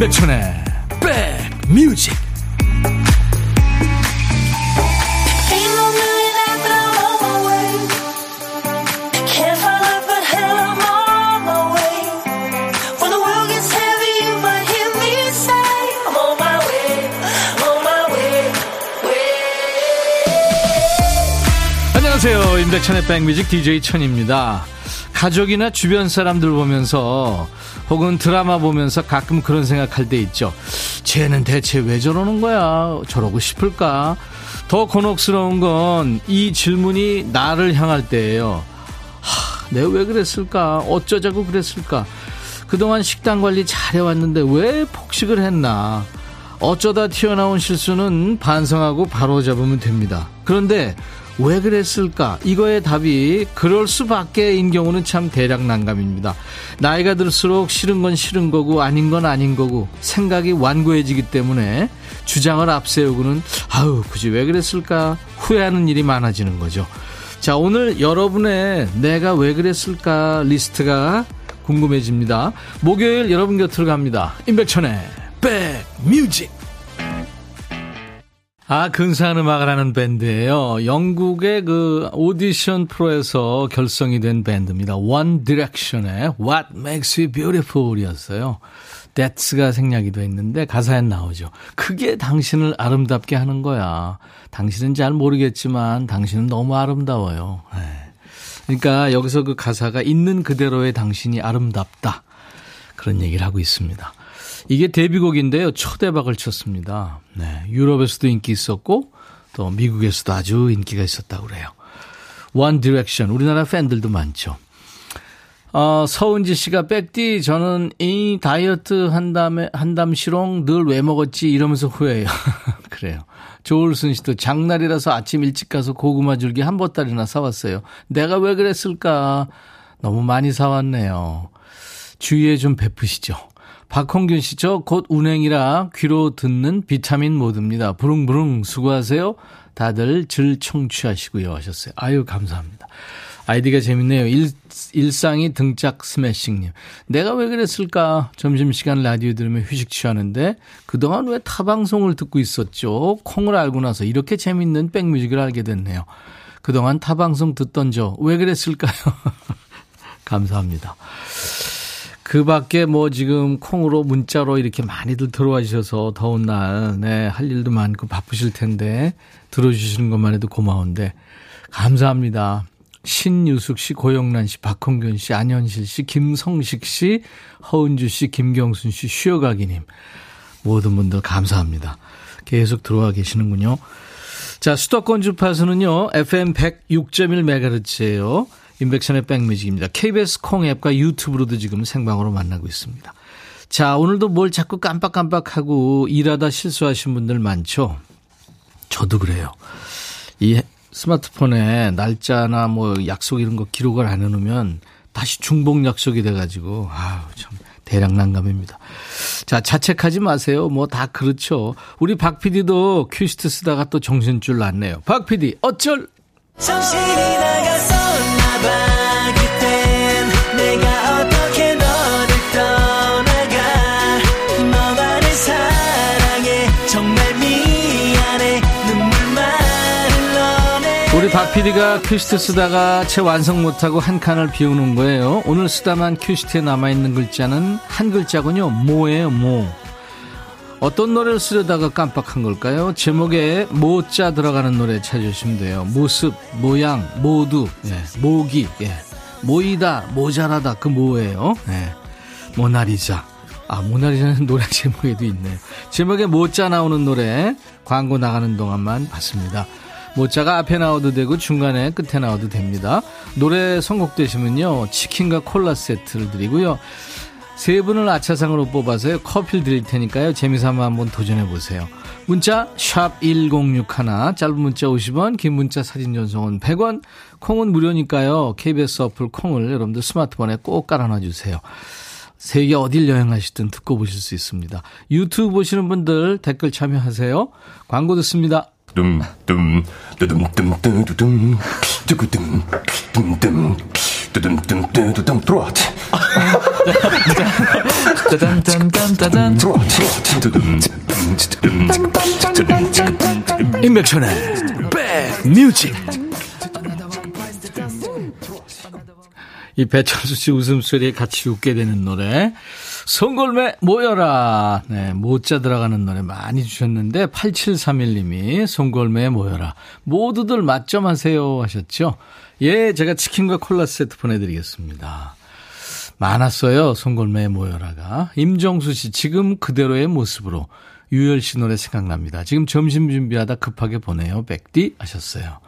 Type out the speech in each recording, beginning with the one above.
임백천의 백뮤직. 안녕하세요. 임백천의 백뮤직 DJ 천입니다. 가족이나 주변 사람들 보면서 혹은 드라마 보면서 가끔 그런 생각할 때 있죠. 쟤는 대체 왜 저러는 거야? 저러고 싶을까? 더 곤혹스러운 건 이 질문이 나를 향할 때예요. 하, 내가 왜 그랬을까? 어쩌자고 그랬을까? 그동안 식단 관리 잘해왔는데 왜 폭식을 했나? 어쩌다 튀어나온 실수는 반성하고 바로 잡으면 됩니다. 그런데 왜 그랬을까? 이거의 답이 그럴 수밖에인 경우는 참 대략 난감입니다. 나이가 들수록 싫은 건 싫은 거고 아닌 건 아닌 거고 생각이 완고해지기 때문에 주장을 앞세우고는 아우 굳이 왜 그랬을까 후회하는 일이 많아지는 거죠. 자 오늘 여러분의 내가 왜 그랬을까 리스트가 궁금해집니다. 목요일 여러분 곁으로 갑니다. 임백천의 백뮤직 아, 근사한 음악을 하는 밴드예요. 영국의 그 오디션 프로에서 결성이 된 밴드입니다. One Direction의 What Makes You Beautiful이었어요. That's,가 생략이 돼 있는데 가사에 나오죠. 그게 당신을 아름답게 하는 거야. 당신은 잘 모르겠지만 당신은 너무 아름다워요. 네. 그러니까 여기서 그 가사가 있는 그대로의 당신이 아름답다. 그런 얘기를 하고 있습니다. 이게 데뷔곡인데요. 초대박을 쳤습니다. 네, 유럽에서도 인기 있었고 또 미국에서도 아주 인기가 있었다고 그래요. One Direction 우리나라 팬들도 많죠. 어, 서은지 씨가 백디 저는 이 다이어트 한담에 한담 시롱 늘 왜 먹었지 이러면서 후회해요. 그래요. 조울순 씨도 장날이라서 아침 일찍 가서 고구마 줄기 한 보따리나 사왔어요. 내가 왜 그랬을까? 너무 많이 사왔네요. 주위에 좀 베푸시죠. 박홍균 씨, 저 곧 운행이라 귀로 듣는 비타민 모드입니다. 부릉부릉 수고하세요. 다들 질 청취하시고요 하셨어요. 아유, 감사합니다. 아이디가 재밌네요. 일, 일상이 등짝 스매싱님. 내가 왜 그랬을까? 점심시간 라디오 들으면 휴식 취하는데 그동안 왜 타방송을 듣고 있었죠? 콩을 알고 나서 이렇게 재밌는 백뮤직을 알게 됐네요. 그동안 타방송 듣던 저 왜 그랬을까요? 감사합니다. 그 밖에 뭐 지금 콩으로 문자로 이렇게 많이들 들어와 주셔서 더운 날, 네, 할 일도 많고 바쁘실 텐데 들어주시는 것만 해도 고마운데 감사합니다. 신유숙 씨, 고영란 씨, 박홍균 씨, 안현실 씨, 김성식 씨, 허은주 씨, 김경순 씨, 쉬어가기님. 모든 분들 감사합니다. 계속 들어와 계시는군요. 자, 수도권 주파수는요, FM 106.1MHz예요. 인백션의 백뮤직입니다. KBS 콩 앱과 유튜브로도 지금 생방으로 만나고 있습니다. 자, 오늘도 뭘 자꾸 깜빡깜빡하고 일하다 실수하신 분들 많죠? 저도 그래요. 이 스마트폰에 날짜나 뭐 약속 이런 거 기록을 안 해놓으면 다시 중복 약속이 돼가지고, 아우, 참, 대략 난감입니다. 자, 자책하지 마세요. 뭐 다 그렇죠. 우리 박 PD도 큐시트 쓰다가 또 정신줄 났네요. 박 PD, 어쩔! 정신이 나갔어. 우리 박 PD가 큐시트 쓰다가 채 완성 못하고 한 칸을 비우는 거예요. 오늘 쓰다만 큐시트에 남아있는 글자는 한 글자군요. 모예요, 모. 어떤 노래를 쓰려다가 깜빡한 걸까요? 제목에 모자 들어가는 노래 찾으시면 돼요. 모습, 모양, 모두, 예, 모기, 예. 모이다, 모자라다, 그 뭐예요? 예. 모나리자. 아, 모나리자는 노래 제목에도 있네요. 제목에 모자 나오는 노래 광고 나가는 동안만 봤습니다. 모자가 앞에 나와도 되고 중간에 끝에 나와도 됩니다. 노래 선곡되시면요. 치킨과 콜라 세트를 드리고요. 세 분을 아차상으로 뽑아서요. 커피를 드릴 테니까요. 재미삼아 한번 도전해 보세요. 문자 1061, 짧은 문자 50원, 긴 문자 사진 전송은 100원, 콩은 무료니까요. KBS 어플 콩을 여러분들 스마트폰에 꼭 깔아놔 주세요. 세계 어딜 여행하시든 듣고 보실 수 있습니다. 유튜브 보시는 분들 댓글 참여하세요. 광고 듣습니다. 둠 둠 뚜둠 뚜두둠 뚜구둠 둠둠 뚜둠 뚜두둠 들어와. 임백천의 백뮤직 이 배철수 씨 웃음소리에 같이 웃게 되는 노래 송골매 모여라 네, 모자 들어가는 노래 많이 주셨는데 8731님이 송골매 모여라 모두들 맛점하세요 하셨죠 예 제가 치킨과 콜라 세트 보내드리겠습니다 많았어요. 송골매 모여라가. 임정수 씨, 지금 그대로의 모습으로. 유열 씨 노래 생각납니다. 지금 점심 준비하다 급하게 보내요. 백디 하셨어요.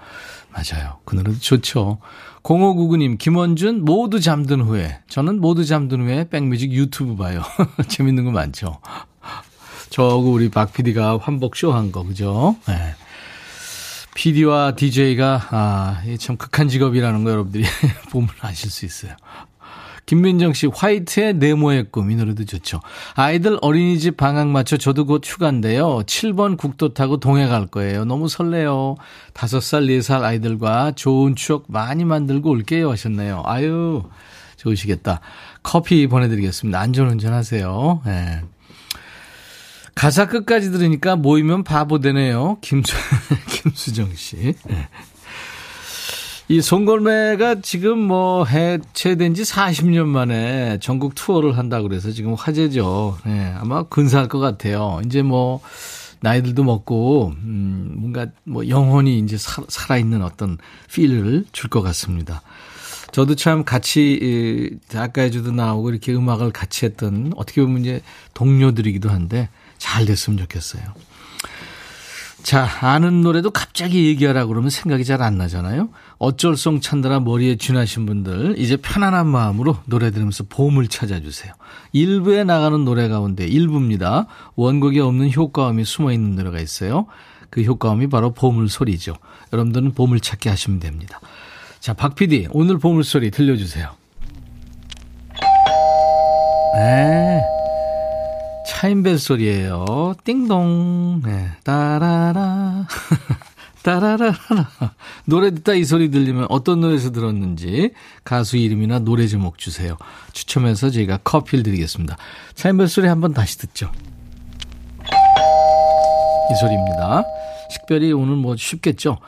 맞아요. 그 노래도 좋죠. 0599님, 김원준, 모두 잠든 후에. 저는 모두 잠든 후에 백뮤직 유튜브 봐요. 재밌는 거 많죠. 저하고 우리 박 PD가 환복쇼 한 거, 그죠? 네. PD와 DJ가, 아, 참 극한 직업이라는 거 여러분들이 보면 아실 수 있어요. 김민정 씨, 화이트의 네모의 꿈. 이 노래도 좋죠. 아이들 어린이집 방학 맞춰 저도 곧 휴가인데요. 7번 국도 타고 동해 갈 거예요. 너무 설레요. 5살, 4살 아이들과 좋은 추억 많이 만들고 올게요. 하셨네요. 아유, 좋으시겠다. 커피 보내드리겠습니다. 안전운전 하세요. 네. 가사 끝까지 들으니까 모이면 바보 되네요. 김수, 김수정 씨. 네. 이 송골매가 지금 뭐 해체된 지 40년 만에 전국 투어를 한다고 그래서 지금 화제죠. 네, 아마 근사할 것 같아요. 이제 뭐 나이들도 먹고 음 뭔가 뭐 영혼이 이제 살, 살아있는 어떤 필을 줄 것 같습니다. 저도 참 같이 대학가에도 나오고 이렇게 음악을 같이 했던 어떻게 보면 이제 동료들이기도 한데 잘 됐으면 좋겠어요. 자, 아는 노래도 갑자기 얘기하라 그러면 생각이 잘 안 나잖아요. 어쩔송 찾느라 머리에 쥐나신 분들 이제 편안한 마음으로 노래 들으면서 봄을 찾아주세요. 일부에 나가는 노래 가운데 일부입니다. 원곡에 없는 효과음이 숨어 있는 노래가 있어요. 그 효과음이 바로 보물 소리죠. 여러분들은 보물 찾기 하시면 됩니다. 자, 박 PD 오늘 보물 소리 들려주세요. 네. 차인벨 소리예요. 띵동. 네. 따라라. 따라라라. 노래 듣다 이 소리 들리면 어떤 노래에서 들었는지 가수 이름이나 노래 제목 주세요. 추첨해서 저희가 커피를 드리겠습니다. 차인벨 소리 한번 다시 듣죠. 이 소리입니다. 식별이 오늘 뭐 쉽겠죠?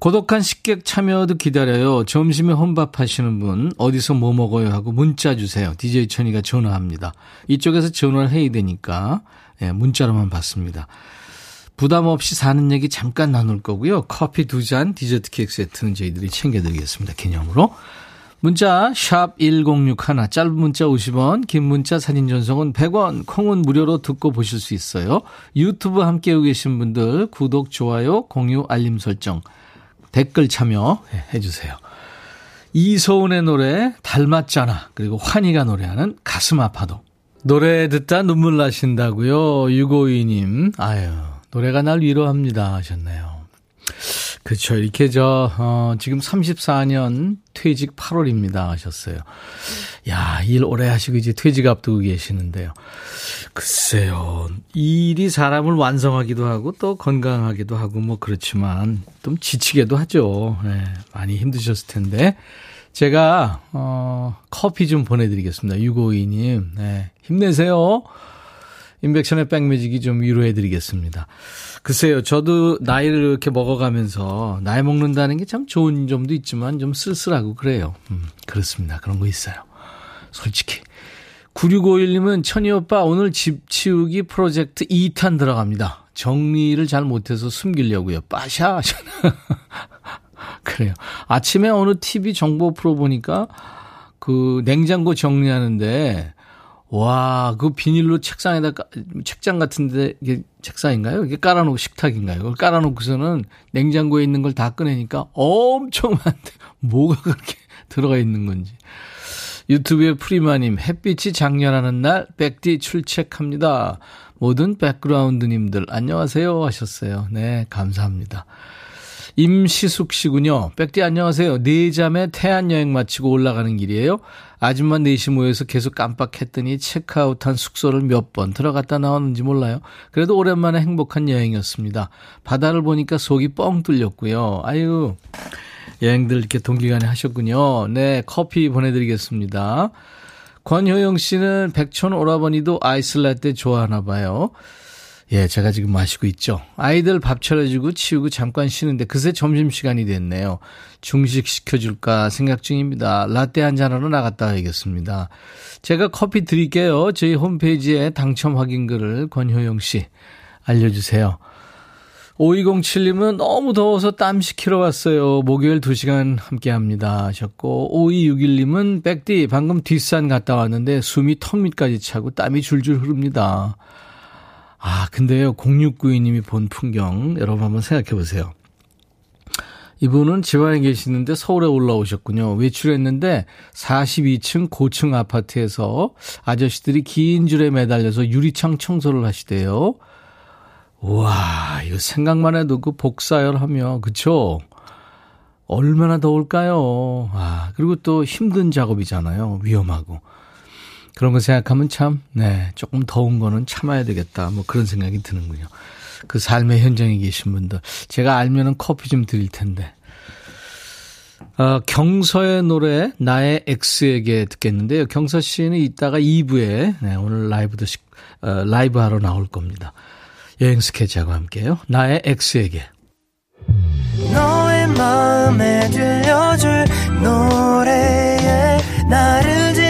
고독한 식객 참여도 기다려요. 점심에 혼밥 하시는 분 어디서 뭐 먹어요 하고 문자 주세요. DJ 천이가 전화합니다. 이쪽에서 전화를 해야 되니까 예, 문자로만 받습니다. 부담 없이 사는 얘기 잠깐 나눌 거고요. 커피 두 잔, 디저트 케이크 세트는 저희들이 챙겨드리겠습니다. 기념으로. 문자 1061, 짧은 문자 50원, 긴 문자 사진 전송은 100원, 콩은 무료로 듣고 보실 수 있어요. 유튜브 함께하고 계신 분들 구독, 좋아요, 공유, 알림 설정 댓글 참여해 주세요. 이소은의 노래 닮았잖아. 그리고 환희가 노래하는 가슴 아파도. 노래 듣다 눈물 나신다고요. 유고이님. 아유, 노래가 날 위로합니다 하셨네요. 그렇죠. 이렇게 저 어, 지금 34년 퇴직 8월입니다 하셨어요. 야, 일 오래 하시고 이제 퇴직 앞두고 계시는데요. 글쎄요. 일이 사람을 완성하기도 하고 또 건강하기도 하고 뭐 그렇지만 좀 지치게도 하죠. 네, 많이 힘드셨을 텐데. 제가 어 커피 좀 보내드리겠습니다. 652님. 네, 힘내세요. 인백션의 백뮤직이 좀 위로해드리겠습니다. 글쎄요, 저도 나이를 이렇게 먹어가면서 나이 먹는다는 게 참 좋은 점도 있지만 좀 쓸쓸하고 그래요. 음, 그렇습니다. 그런 거 있어요. 솔직히. 9651님은 천희 오빠 오늘 집 치우기 프로젝트 2탄 들어갑니다. 정리를 잘 못해서 숨기려고요. 빠샤. 그래요. 아침에 어느 TV 정보 프로 보니까 그 냉장고 정리하는데 와, 그 비닐로 책상에다, 책장 같은데, 이게 책상인가요? 이게 깔아놓고 식탁인가요? 그걸 깔아놓고서는 냉장고에 있는 걸 다 꺼내니까 엄청 많대. 뭐가 그렇게 들어가 있는 건지. 유튜브에 프리마님, 햇빛이 장렬하는 날, 백디 출첵합니다. 모든 백그라운드님들, 안녕하세요. 하셨어요. 네, 감사합니다. 임시숙 씨군요. 백디 안녕하세요. 네 잠에 태안 여행 마치고 올라가는 길이에요. 아줌마 넷이 모여서 계속 깜빡했더니 체크아웃한 숙소를 몇 번 들어갔다 나왔는지 몰라요. 그래도 오랜만에 행복한 여행이었습니다. 바다를 보니까 속이 뻥 뚫렸고요. 아유, 여행들 이렇게 동기간에 하셨군요. 네, 커피 보내드리겠습니다. 권효영 씨는 백촌 오라버니도 아이슬라떼 좋아하나 봐요. 예, 제가 지금 마시고 있죠. 아이들 밥 차려주고 치우고 잠깐 쉬는데 그새 점심시간이 됐네요. 중식 시켜줄까 생각 중입니다. 라떼 한잔 하러 나갔다 와야겠습니다. 제가 커피 드릴게요. 저희 홈페이지에 당첨 확인글을 권효영 씨 알려주세요. 5207님은 너무 더워서 땀 식히러 왔어요. 목요일 2시간 함께 합니다. 하셨고, 5261님은 백디, 방금 뒷산 갔다 왔는데 숨이 턱 밑까지 차고 땀이 줄줄 흐릅니다. 아, 근데요, 0692님이 본 풍경, 여러분 한번 생각해 보세요. 이분은 지방에 계시는데 서울에 올라오셨군요. 외출했는데 42층 고층 아파트에서 아저씨들이 긴 줄에 매달려서 유리창 청소를 하시대요. 와, 이거 생각만 해도 그 복사열 하며, 그쵸? 얼마나 더울까요? 아, 그리고 또 힘든 작업이잖아요. 위험하고. 그런 거 생각하면 참, 네, 조금 더운 거는 참아야 되겠다. 뭐 그런 생각이 드는군요. 그 삶의 현장에 계신 분들. 제가 알면은 커피 좀 드릴 텐데. 어, 경서의 노래, 나의 X에게 듣겠는데요. 경서 씨는 이따가 2부에, 네, 오늘 라이브도, 어, 라이브 하러 나올 겁니다. 여행 스케치하고 함께요. 나의 X에게. 너의 마음에 들려줄 노래에 나를 지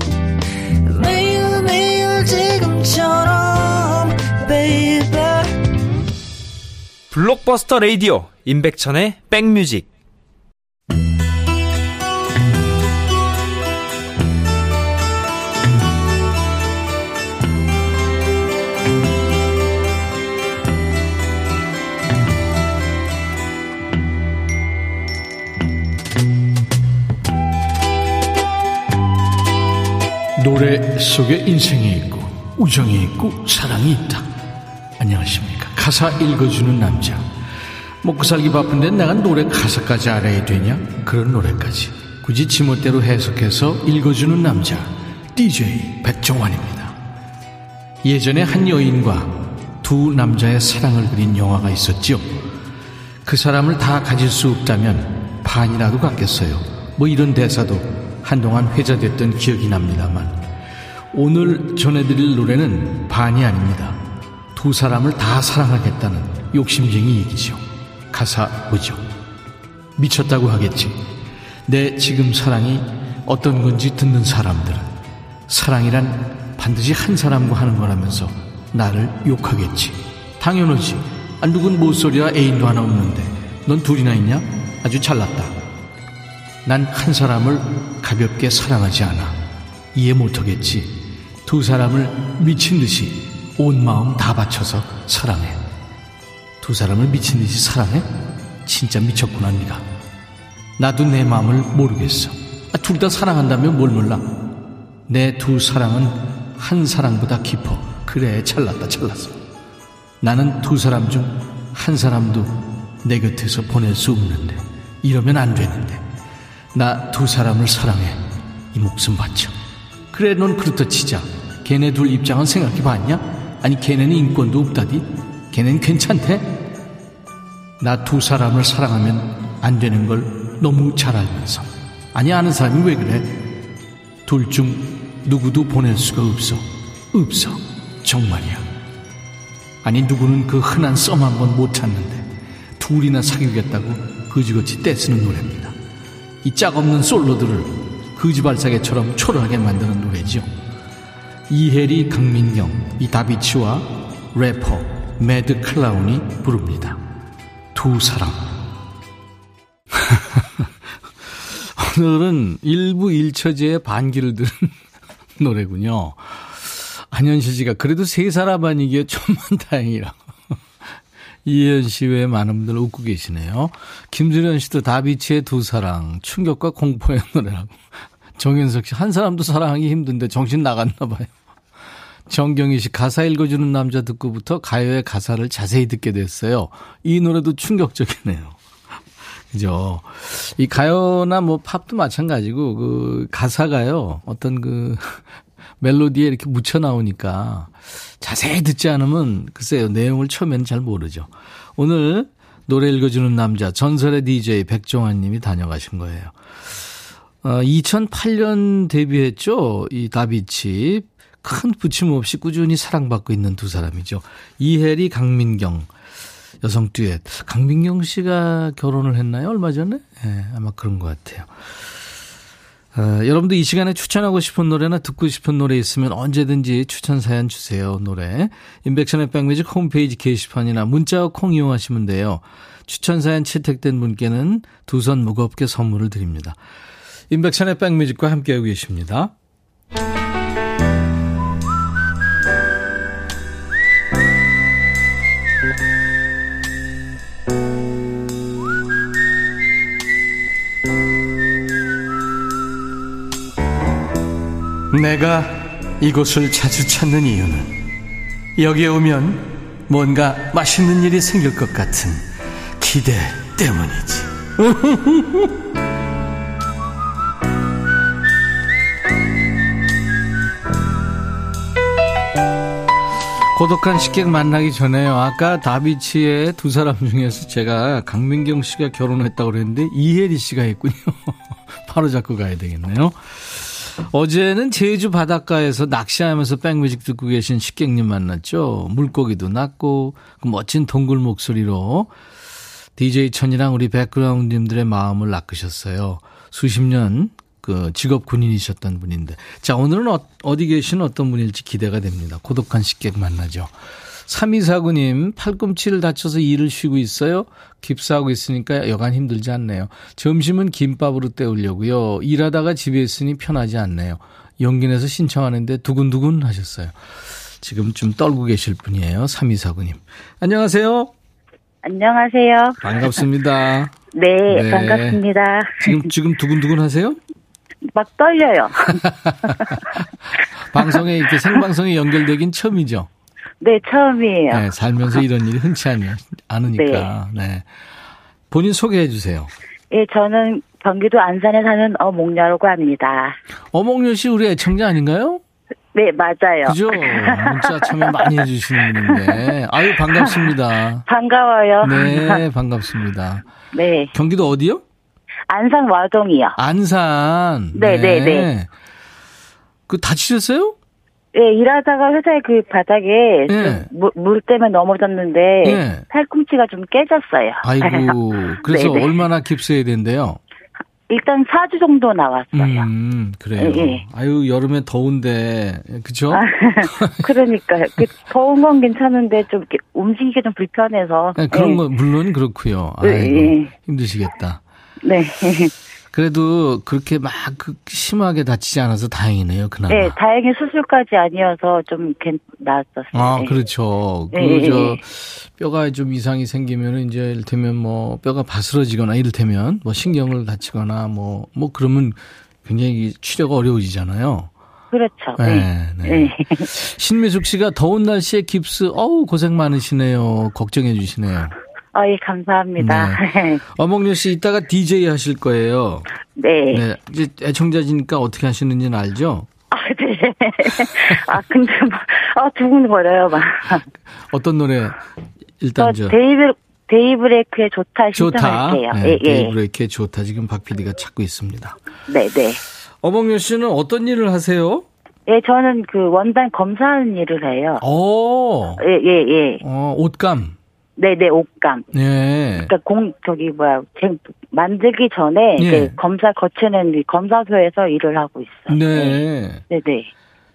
지금처럼 baby. 블록버스터 레이디오 임백천의 백뮤직. 노래 속에 인생이 있고 우정이 있고 사랑이 있다. 안녕하십니까. 가사 읽어주는 남자. 먹고 살기 바쁜데 내가 노래 가사까지 알아야 되냐? 그런 노래까지. 굳이 지멋대로 해석해서 읽어주는 남자. DJ 백종환입니다. 예전에 한 여인과 두 남자의 사랑을 그린 영화가 있었죠. 그 사람을 다 가질 수 없다면 반이라도 갖겠어요. 뭐 이런 대사도 한동안 회자됐던 기억이 납니다만 오늘 전해드릴 노래는 반이 아닙니다. 두 사람을 다 사랑하겠다는 욕심쟁이 얘기죠. 가사 보죠. 미쳤다고 하겠지. 내 지금 사랑이 어떤 건지 듣는 사람들은 사랑이란 반드시 한 사람과 하는 거라면서 나를 욕하겠지. 당연하지. 아, 누군 모쏠이야 애인도 하나 없는데 넌 둘이나 있냐? 아주 잘났다. 난 한 사람을 가볍게 사랑하지 않아. 이해 못하겠지. 두 사람을 미친 듯이 온 마음 다 바쳐서 사랑해. 두 사람을 미친 듯이 사랑해? 진짜 미쳤구나, 네가. 나도 내 마음을 모르겠어. 아, 둘 다 사랑한다면 뭘 몰라? 내 두 사랑은 한 사랑보다 깊어. 그래, 잘났다, 잘났어. 나는 두 사람 중 한 사람도 내 곁에서 보낼 수 없는데. 이러면 안 되는데. 나 두 사람을 사랑해. 이 목숨 바쳐. 그래, 넌 그렇다 치자. 걔네 둘 입장은 생각해 봤냐? 아니, 걔네는 인권도 없다디? 걔넨 괜찮대? 나 두 사람을 사랑하면 안 되는 걸 너무 잘 알면서. 아니, 아는 사람이 왜 그래? 둘 중 누구도 보낼 수가 없어. 없어. 정말이야. 아니, 누구는 그 흔한 썸 한 번 못 타는데, 둘이나 사귀겠다고 거지같이 떼쓰는 노래입니다. 이 짝없는 솔로들을 거지발싸개처럼 초라하게 만드는 노래죠. 이해리, 강민경, 이 다비치와 래퍼 매드 클라운이 부릅니다. 두 사람. 오늘은 일부 일처제의 반기를 들은 노래군요. 안현실 씨가 그래도 세 사람 아니기에 좀만 다행이라고. 이혜연 씨 외에 많은 분들 웃고 계시네요. 김수련 씨도 다비치의 두 사랑, 충격과 공포의 노래라고. 정현석 씨, 한 사람도 사랑하기 힘든데 정신 나갔나 봐요. 정경희 씨 가사 읽어주는 남자 듣고부터 가요의 가사를 자세히 듣게 됐어요. 이 노래도 충격적이네요. 그죠. 이 가요나 뭐 팝도 마찬가지고 그 가사가요. 어떤 그 멜로디에 이렇게 묻혀 나오니까 자세히 듣지 않으면 글쎄요. 내용을 처음에는 잘 모르죠. 오늘 노래 읽어주는 남자 전설의 DJ 백종환 님이 다녀가신 거예요. 어, 2008년 데뷔했죠. 이 다비치. 큰 부침 없이 꾸준히 사랑받고 있는 두 사람이죠. 이혜리, 강민경. 여성 듀엣. 강민경 씨가 결혼을 했나요? 얼마 전에? 예, 네, 아마 그런 것 같아요. 어, 여러분도 이 시간에 추천하고 싶은 노래나 듣고 싶은 노래 있으면 언제든지 추천 사연 주세요. 노래. 인백션의 백뮤직 홈페이지 게시판이나 문자와 콩 이용하시면 돼요. 추천 사연 채택된 분께는 두 손 무겁게 선물을 드립니다. 인백션의 백뮤직과 함께하고 계십니다. 내가 이곳을 자주 찾는 이유는 여기에 오면 뭔가 맛있는 일이 생길 것 같은 기대 때문이지. 고독한 식객 만나기 전에요. 아까 다비치의 두 사람 중에서 제가 강민경 씨가 결혼했다고 그랬는데 이혜리 씨가 했군요. 바로 잡고 가야 되겠네요. 어제는 제주 바닷가에서 낚시하면서 백뮤직 듣고 계신 식객님 만났죠. 물고기도 났고 그 멋진 동굴 목소리로 DJ 천이랑 우리 백그라운드님들의 마음을 낚으셨어요. 수십 년 그 직업 군인이셨던 분인데. 자, 오늘은 어, 디 계신 어떤 분일지 기대가 됩니다. 고독한 식객 만나죠. 3249님, 팔꿈치를 다쳐서 일을 쉬고 있어요. 깁스하고 있으니까 여간 힘들지 않네요. 점심은 김밥으로 때우려고요. 일하다가 집에 있으니 편하지 않네요. 용기 내서 신청하는데 두근두근 하셨어요. 지금 좀 떨고 계실 분이에요. 3249님. 안녕하세요. 안녕하세요. 반갑습니다. 네, 네, 반갑습니다. 지금, 지금 두근두근 하세요? 막 떨려요. 방송에 이렇게 생방송에 연결되긴 처음이죠? 네, 처음이에요. 네, 살면서 이런 일이 흔치 않, 않으니까. 네. 네. 본인 소개해 주세요. 예, 저는 경기도 안산에 사는 어몽녀라고 합니다. 어몽녀 씨 우리 애청자 아닌가요? 네, 맞아요. 그죠? 문자 참여 많이 해주시는 분인데. 아유, 반갑습니다. 반가워요. 네, 반갑습니다. 네. 경기도 어디요? 안산 와동이요. 안산. 네, 네, 네. 네. 그 다치셨어요? 네, 일하다가 회사에 그 바닥에 네. 물, 물, 때문에 넘어졌는데 네. 팔꿈치가 좀 깨졌어요. 아이고, 그래서 네네. 얼마나 깁스해야 된대요? 일단 4주 정도 나왔어요. 음, 그래요. 네. 아유, 여름에 더운데, 그죠? 아, 그러니까요. 그 더운 건 괜찮은데 좀 이렇게 움직이기 좀 불편해서. 네, 그런 거, 물론 그렇고요. 아이고, 힘드시겠다. 네. 그래도 그렇게 막그 심하게 다치지 않아서 다행이네요, 그나마. 네, 다행히 수술까지 아니어서 좀 나았었어요. 아, 네. 그렇죠. 네. 그, 저, 뼈가 좀 이상이 생기면 이제 이를테면 뭐 뼈가 바스러지거나 이를테면 뭐 신경을 다치거나 뭐, 뭐 그러면 굉장히 치료가 어려워지잖아요. 그렇죠. 네. 네. 네. 신미숙 씨가 더운 날씨에 깁스, 어우, 고생 많으시네요. 걱정해 주시네요. 아, 예, 감사합니다. 네. 어몽여 씨 이따가 DJ 하실 거예요. 네. 네. 이제 애청자지니까 어떻게 하시는지는 알죠? 아, 네. 아, 근데 막, 아, 두근 거려요, 막. 어떤 노래? 일단 저. 데이브, 데이브레이크의 좋다 신청할게요. 좋다. 네, 예, 데이브레이크의 좋다. 지금 박 PD가 찾고 있습니다. 네, 네. 어몽여 씨는 어떤 일을 하세요? 예, 저는 그 원단 검사하는 일을 해요. 오. 예, 예, 예. 어, 옷감. 네네 옷감. 네. 그러니까 공 저기 뭐야 만들기 전에 네. 검사 거치는 검사소에서 일을 하고 있어요. 네. 네. 네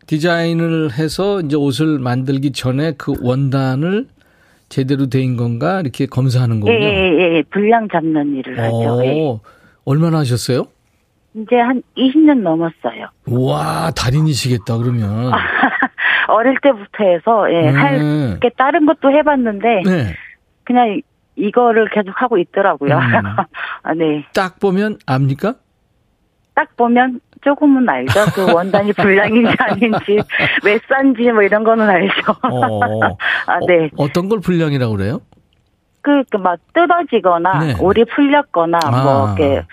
디자인을 해서 이제 옷을 만들기 전에 그 원단을 제대로 된 건가 이렇게 검사하는 거군요. 예, 예, 예. 분량 잡는 일을 하죠. 예. 얼마나 하셨어요? 이제 한 20년 넘었어요. 와, 달인이시겠다, 그러면. 어릴 때부터 해서, 예, 네. 할, 게 다른 것도 해봤는데, 네. 그냥 이거를 계속 하고 있더라고요. 음. 아, 네. 딱 보면 압니까? 딱 보면 조금은 알죠. 그 원단이 불량인지 아닌지, 왜 싼지 뭐 이런 거는 알죠. 어, 아, 네. 어, 떤걸 불량이라고 그래요? 그, 그, 막, 뜯어지거나, 네. 올이 풀렸거나, 뭐 아. 뭐, 이렇게,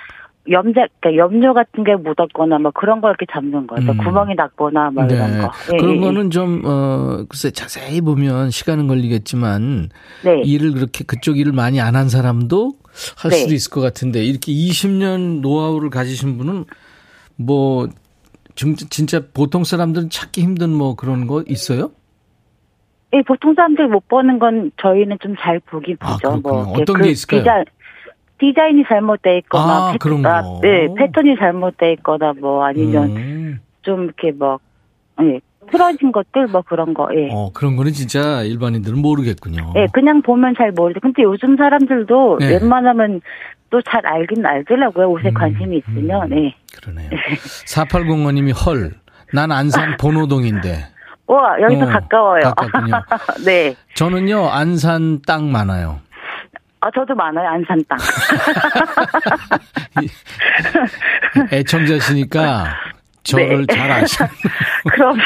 염자, 그러니까 염료 같은 게 묻었거나, 뭐, 그런 걸 이렇게 잡는 거죠. 음. 구멍이 났거나, 뭐, 네. 이런 거. 예, 그런 예, 거는 예. 좀, 어, 글쎄, 자세히 보면 시간은 걸리겠지만, 네. 일을 그렇게, 그쪽 일을 많이 안 한 사람도 할 네. 수도 있을 것 같은데, 이렇게 20년 노하우를 가지신 분은, 뭐, 진짜 보통 사람들은 찾기 힘든 뭐 그런 거 있어요? 예, 보통 사람들이 못 보는 건 저희는 좀 잘 보긴 아, 보죠. 뭐 어떤 그 게 있을까요? 디자, 디자인이 잘못돼 있거나, 아, 패, 그런 아, 거. 네, 패턴이 잘못돼 있거나 뭐 아니면 음. 좀 이렇게 뭐, 예, 틀어진 것들 뭐 그런 거. 예. 어, 그런 거는 진짜 일반인들은 모르겠군요. 예, 그냥 보면 잘 모르죠. 근데 요즘 사람들도 네. 웬만하면 또 잘 알긴 알더라고요. 옷에 음, 관심이 있으면. 음, 예. 그러네요. 4805님이 헐. 난 안산 bon호동인데. 와, 여기서 어, 가까워요. 가깝군요. 네. 저는요, 안산 땅 많아요. 아, 저도 많아요, 안산 땅. 애청자시니까 저를 네. 잘 아시는. 그럼.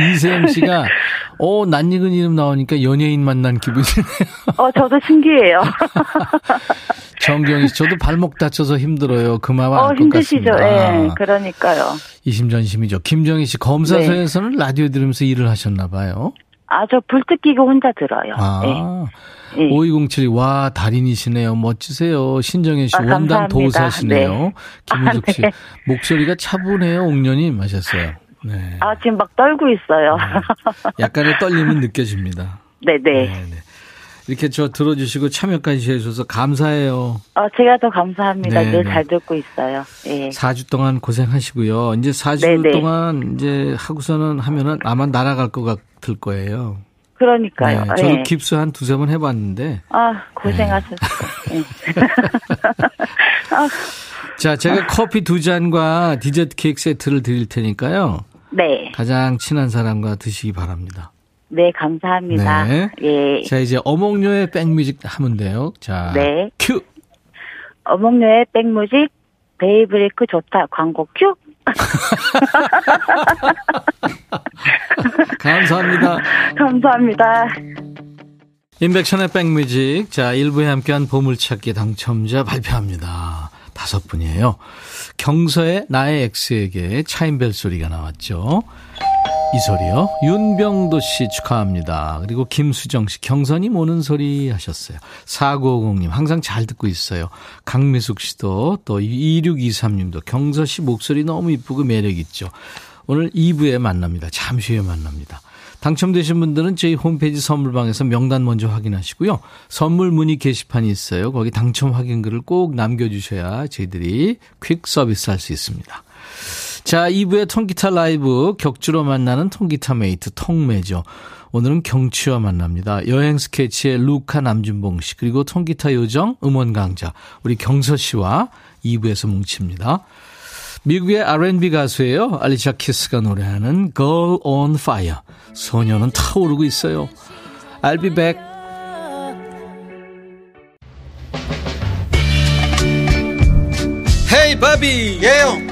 이세영 씨가, 어, 낯익은 이름 나오니까 연예인 만난 기분이네요. 어, 저도 신기해요. 정경희 씨, 저도 발목 다쳐서 힘들어요. 그 마음 어, 힘드시죠. 예, 네, 그러니까요. 이심전심이죠. 김정희 씨, 검사소에서는 네. 라디오 들으면서 일을 하셨나 봐요. 아, 저 불뜨 끼고 혼자 들어요. 아. 네. 5207, 와, 달인이시네요. 멋지세요. 신정혜 씨, 아, 원단 도사시네요. 네. 김우숙 씨, 아, 네. 목소리가 차분해요, 옥년님 하셨어요. 네. 아, 지금 막 떨고 있어요. 네. 약간의 떨림은 느껴집니다. 네네. 네. 네, 네. 이렇게 저 들어주시고 참여까지 해주셔서 감사해요. 어, 제가 더 감사합니다. 네, 늘잘 듣고 있어요. 예. 4주 동안 고생하시고요. 이제 4주 네네. 동안 이제 하고서는 하면은 아마 날아갈 것 같을 거예요. 그러니까요. 네, 저도 예. 깁스 한 두세 번 해봤는데. 아, 고생하셨어요. 네. 아. 자, 제가 커피 두 잔과 디저트 케이크 세트를 드릴 테니까요. 네. 가장 친한 사람과 드시기 바랍니다. 네, 감사합니다. 네. 예. 자, 이제 어몽료의 백뮤직 하면 돼요. 자, 네. 큐. 어몽료의 백뮤직 데이브레이크 좋다 광고 큐. 감사합니다. 감사합니다. 임백천의 백뮤직. 자, 1부에 함께한 보물찾기 당첨자 발표합니다. 다섯 분이에요. 경서의 나의 X에게 차임벨 소리가 나왔죠. 이 소리요. 윤병도 씨 축하합니다. 그리고 김수정 씨 경선이 오는 소리 하셨어요. 4950님 항상 잘 듣고 있어요. 강미숙 씨도 또 2623님도 경서 씨 목소리 너무 이쁘고 매력 있죠. 오늘 2부에 만납니다. 잠시 후에 만납니다. 당첨되신 분들은 저희 홈페이지 선물방에서 명단 먼저 확인하시고요. 선물 문의 게시판이 있어요. 거기 당첨 확인글을 꼭 남겨주셔야 저희들이 퀵 서비스 할 수 있습니다. 자, 2부의 통기타 라이브 격주로 만나는 통기타 메이트 통매죠. 오늘은 경치와 만납니다. 여행 스케치의 루카 남준봉 씨 그리고 통기타 요정 음원 강자 우리 경서 씨와 2부에서 뭉칩니다. 미국의 R&B 가수예요. 알리샤 키스가 노래하는 Girl on Fire. 소녀는 타오르고 있어요. I'll be back. 헤이 바비 예영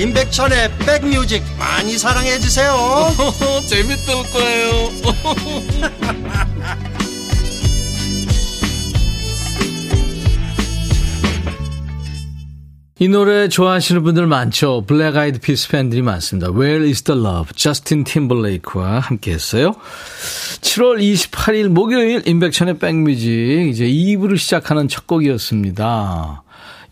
임백천의 백뮤직 많이 사랑해 주세요. 재밌을 거예요. 이 노래 좋아하시는 분들 많죠. 블랙 아이드 피스 팬들이 많습니다. Where is the love? 저스틴 팀버레이크와 함께 했어요. 7월 28일 목요일 임백천의 백뮤직 이제 2부를 시작하는 첫 곡이었습니다.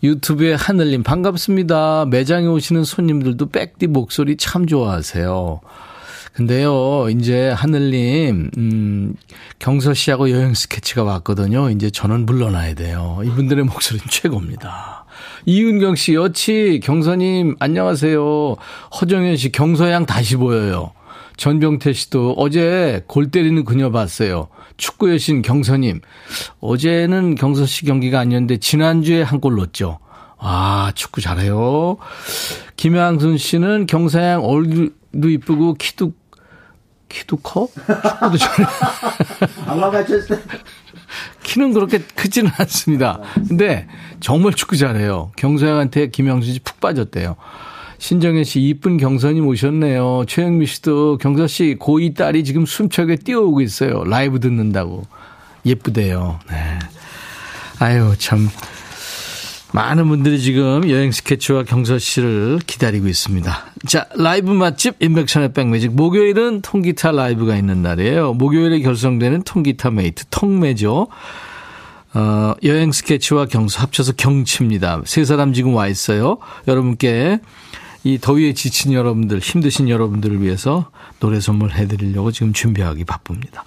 유튜브에 하늘님 반갑습니다. 매장에 오시는 손님들도 백디 목소리 참 좋아하세요. 근데요, 이제 하늘님, 음, 경서 씨하고 여행 스케치가 왔거든요. 이제 저는 물러나야 돼요. 이분들의 목소리는 최고입니다. 이윤경 씨, 여치, 경서님, 안녕하세요. 허정현 씨, 경서양 다시 보여요. 전병태 씨도 어제 골 때리는 그녀 봤어요. 축구 여신 경서님. 어제는 경서 씨 경기가 아니었는데 지난주에 한 골 넣었죠. 아, 축구 잘해요. 김양순 씨는 경사양 얼굴도 이쁘고 키도 키도 커? 축구도 잘해. 아마 때. 키는 그렇게 크지는 않습니다. 근데 정말 축구 잘해요. 경서양한테 김양순 씨 푹 빠졌대요. 신정혜 씨, 이쁜 경선이 오셨네요. 최영미 씨도 경서 씨 고이 딸이 지금 숨차게 뛰어오고 있어요. 라이브 듣는다고. 예쁘대요. 네. 아유, 참. 많은 분들이 지금 여행 스케치와 경서 씨를 기다리고 있습니다. 자, 라이브 맛집 임백천의 백뮤직. 목요일은 통기타 라이브가 있는 날이에요. 목요일에 결성되는 통기타 메이트, 통매죠. 어, 여행 스케치와 경서 합쳐서 경치입니다. 세 사람 지금 와 있어요. 여러분께 이 더위에 지친 여러분들, 힘드신 여러분들을 위해서 노래 선물 해드리려고 지금 준비하기 바쁩니다.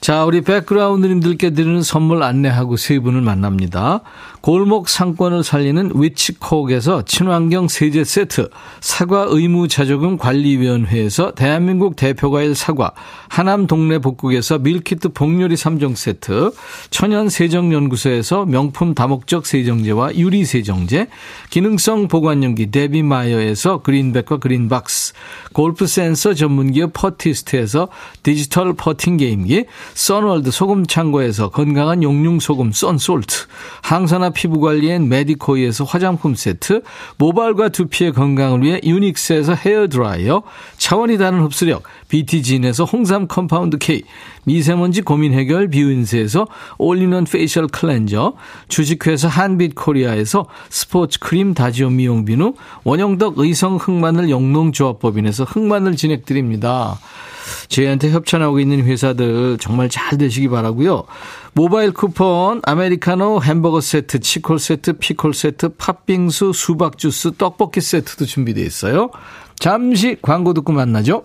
자, 우리 백그라운드님들께 드리는 선물 안내하고 세 분을 만납니다. 골목 상권을 살리는 위치콕에서 친환경 세제 세트, 사과 의무 자조금 관리위원회에서 대한민국 대표과일 사과, 하남 동네 복국에서 밀키트 복요리 3종 세트, 천연 세정연구소에서 명품 다목적 세정제와 유리 세정제, 기능성 보관용기 데비마이어에서 그린백과 그린박스, 골프 센서 전문 기업 퍼티스트에서 디지털 퍼팅 게임기, 선월드 소금 창고에서 건강한 용융 소금 썬솔트, 항산화 피부 관리엔 메디코이에서 화장품 세트, 모발과 두피의 건강을 위해 유닉스에서 헤어 드라이어, 차원이 다른 흡수력 BT진에서 홍삼 compound K, 미세먼지 고민 해결 비윈스에서 올리는 facial cleanser, 주식회사 한빛 코리아에서 스포츠 크림 다지오 미용 비누, 원형덕 의성 흑마늘 영농조합법인에서 흑마늘 진행드립니다. 저희한테 협찬하고 있는 회사들 정말 잘 되시기 바라고요. 모바일 쿠폰, 아메리카노 햄버거 세트, 치콜 세트, 피콜 세트, 팥빙수, 수박 주스, 떡볶이 세트도 준비되어 있어요. 잠시 광고 듣고 만나죠.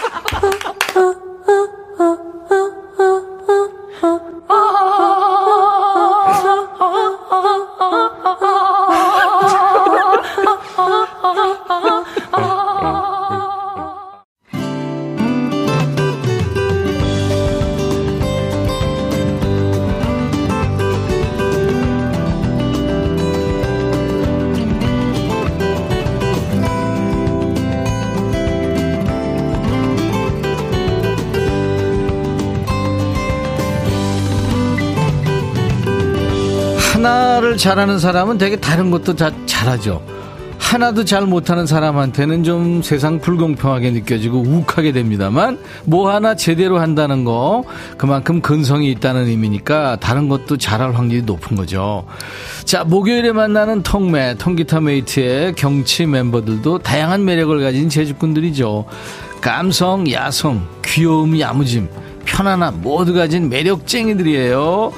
잘하는 사람은 되게 다른 것도 다 잘하죠. 하나도 잘 못하는 사람한테는 좀 세상 불공평하게 느껴지고 욱하게 됩니다만 뭐 하나 제대로 한다는 거 그만큼 근성이 있다는 의미니까 다른 것도 잘할 확률이 높은 거죠. 자 목요일에 만나는 통매 통기타 메이트의 경치 멤버들도 다양한 매력을 가진 제주꾼들이죠. 감성, 야성, 귀여움, 야무짐, 편안함 모두 가진 매력쟁이들이에요.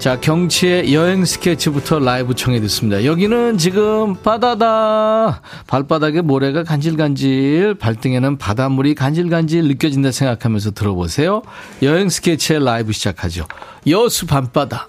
자, 경치의 여행 스케치부터 라이브 청해 듣습니다. 여기는 지금 바다다. 발바닥에 모래가 간질간질, 발등에는 바닷물이 간질간질 느껴진다 생각하면서 들어보세요. 여행 스케치의 라이브 시작하죠. 여수 밤바다.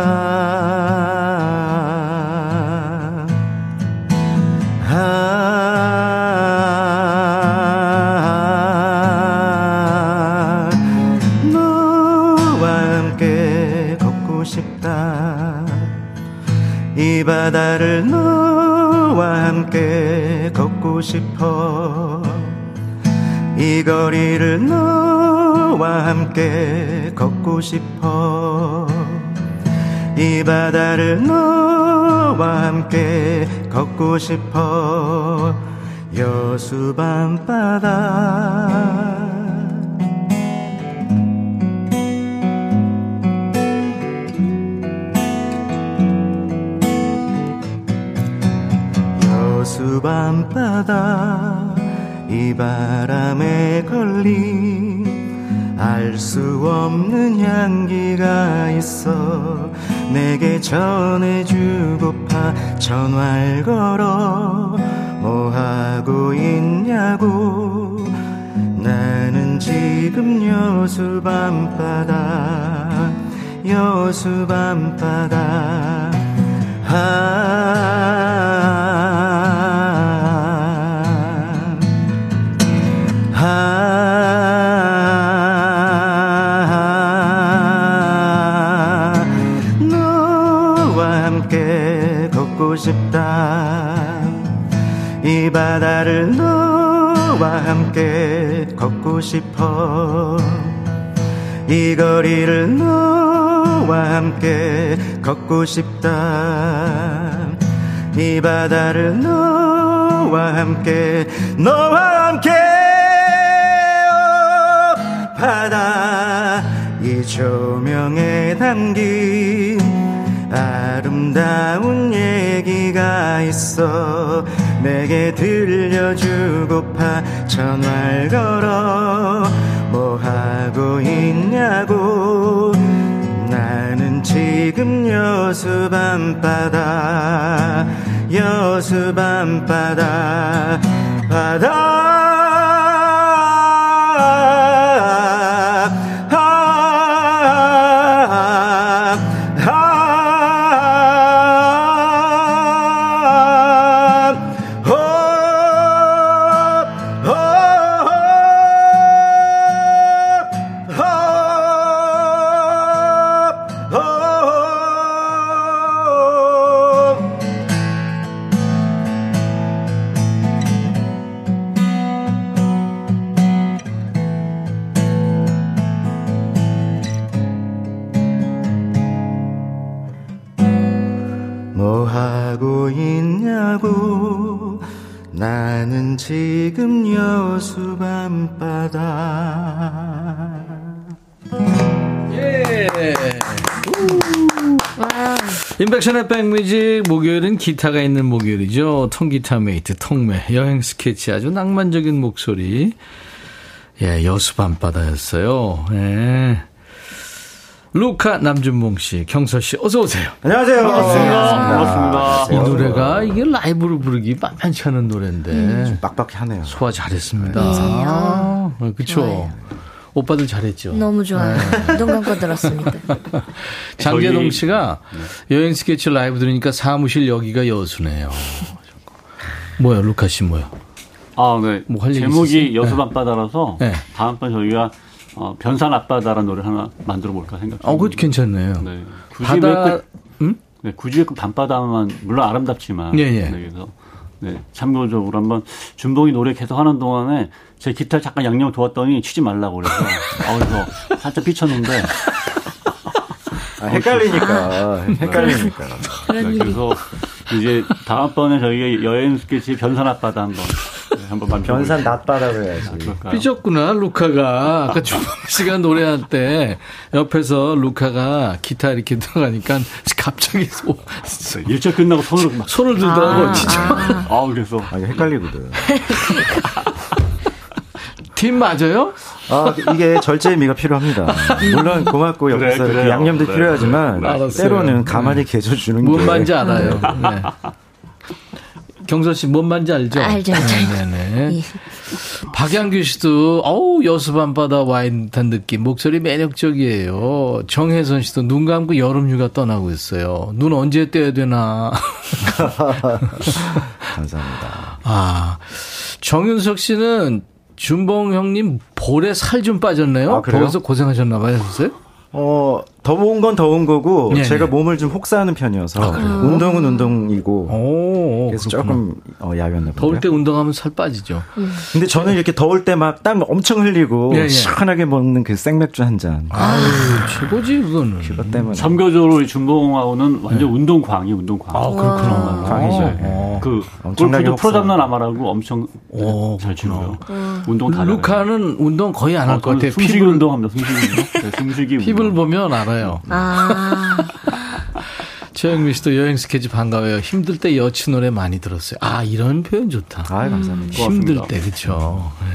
바다를 너와 함께 걷고 싶어. 이 거리를 너와 함께 걷고 싶어. 이 바다를 너와 함께 걷고 싶어. 여수 밤바다 수 밤바다 이 바람에 걸린 알 수 없는 향기가 있어 내게 전해주고파 전화를 걸어 뭐 하고 있냐고 나는 지금 여수 밤바다 여수 밤바다 아 싶다. 이 바다를 너와 함께 걷고 싶어. 이 거리를 너와 함께 걷고 싶다. 이 바다를 너와 함께 너와 함께. 어, 바다. 이 조명에 담긴 아름다운 얘기가 있어. 내게 들려주고파 전화를 걸어. 뭐 하고 있냐고. 나는 지금 여수 밤바다 여수 밤바다. 바다 임백천의 백뮤직 목요일은 기타가 있는 목요일이죠. 통기타 메이트 통매 여행 스케치 아주 낭만적인 목소리. 예, 여수 밤바다였어요. 예. 루카 남준봉 씨, 경서 씨, 어서 오세요. 안녕하세요. 반갑습니다. 반갑습니다. 이 노래가 이게 라이브로 부르기 만만치 않은 노래인데 음, 빡빡하네요. 소화 잘했습니다. 아, 그렇죠. 오빠들 잘했죠. 너무 좋아요. 네. 눈 감고 들었습니다. 장재동 씨가 여행 스케치 라이브 들으니까 사무실 여기가 여수네요. 뭐야, 루카 씨 뭐야? 아, 네. 뭐할 제목이 여수 밤바다라서 네. 다음번 저희가 어, 변산 앞바다라는 노래 하나 만들어 볼까 생각. 어, 그것도 괜찮네요. 네. 굳이 바다, 꼭, 음? 네, 굳이 그 밤바다만 물론 아름답지만. 예, 예. 네, 그래서 네, 참고적으로 한번 준봉이 노래 계속 하는 동안에 제 기타 잠깐 양념 도왔더니 치지 말라고 그래서 어, 그래서 살짝 삐쳤는데. 아, 헷갈리니까. 헷갈리니까. 네, 그래서 이제 다음번에 저희가 여행 스케치 변산 앞바다 한번 한번 변산 낮바다로 해야지. 아, 삐졌구나, 루카가. 아까 주범 씨가 노래할 때 옆에서 루카가 기타 이렇게 들어가니까 갑자기 소, 일절 끝나고 손을 막 손을 들더라고, 아, 진짜. 아, 아 그래서. 아, 헷갈리거든. 팀 맞아요? 아, 이게 절제미가 필요합니다. 물론 고맙고 옆에서 그래, 양념도 그래. 필요하지만 네. 때로는 가만히 네. 계셔주는 게. 뭔 말인지 알아요. 네. 경서 씨, 뭔 말인지 알죠? 알죠, 알죠. 네네. 예. 박양규 씨도, 어우, 여수 밤바다 와인 듯한 느낌. 목소리 매력적이에요. 정혜선 씨도 눈 감고 여름 휴가 떠나고 있어요. 눈 언제 떼야 되나. 감사합니다. 아, 정윤석 씨는 준봉 형님 볼에 살 좀 빠졌네요. 아, 거기서 고생하셨나 봐요, 보세요? 어, 더운 건 더운 거고 네네. 제가 몸을 좀 혹사하는 편이어서 아, 운동은 운동이고 오, 그래서 그렇구나. 조금 어, 야였나 보요 더울 때 운동하면 살 빠지죠. 음. 근데 저는 이렇게 더울 때 막 땀 엄청 흘리고 예, 예. 시원하게 먹는 그 생맥주 한 잔. 아유 최고지 그거는. 그것 때문에. 참고적으로 준봉하고는 완전 네. 운동광이 운동광. 아 그렇구나. 광이죠. 어. 그 골프도 프로 잡는 아마라고 엄청 오, 잘 치고요. 운동 다. 루카는 운동 거의 안 할것 어, 같아요. 숨쉬기 운동합니다. 숨쉬기 운동. 네, 숨쉬기 피부를 보면 알아 요. 아. 최영미 씨도 여행 스케치 반가워요. 힘들 때 여친 노래 많이 들었어요. 아, 이런 표현 좋다. 아, 감사합니다. 힘들 때, 그쵸. 네.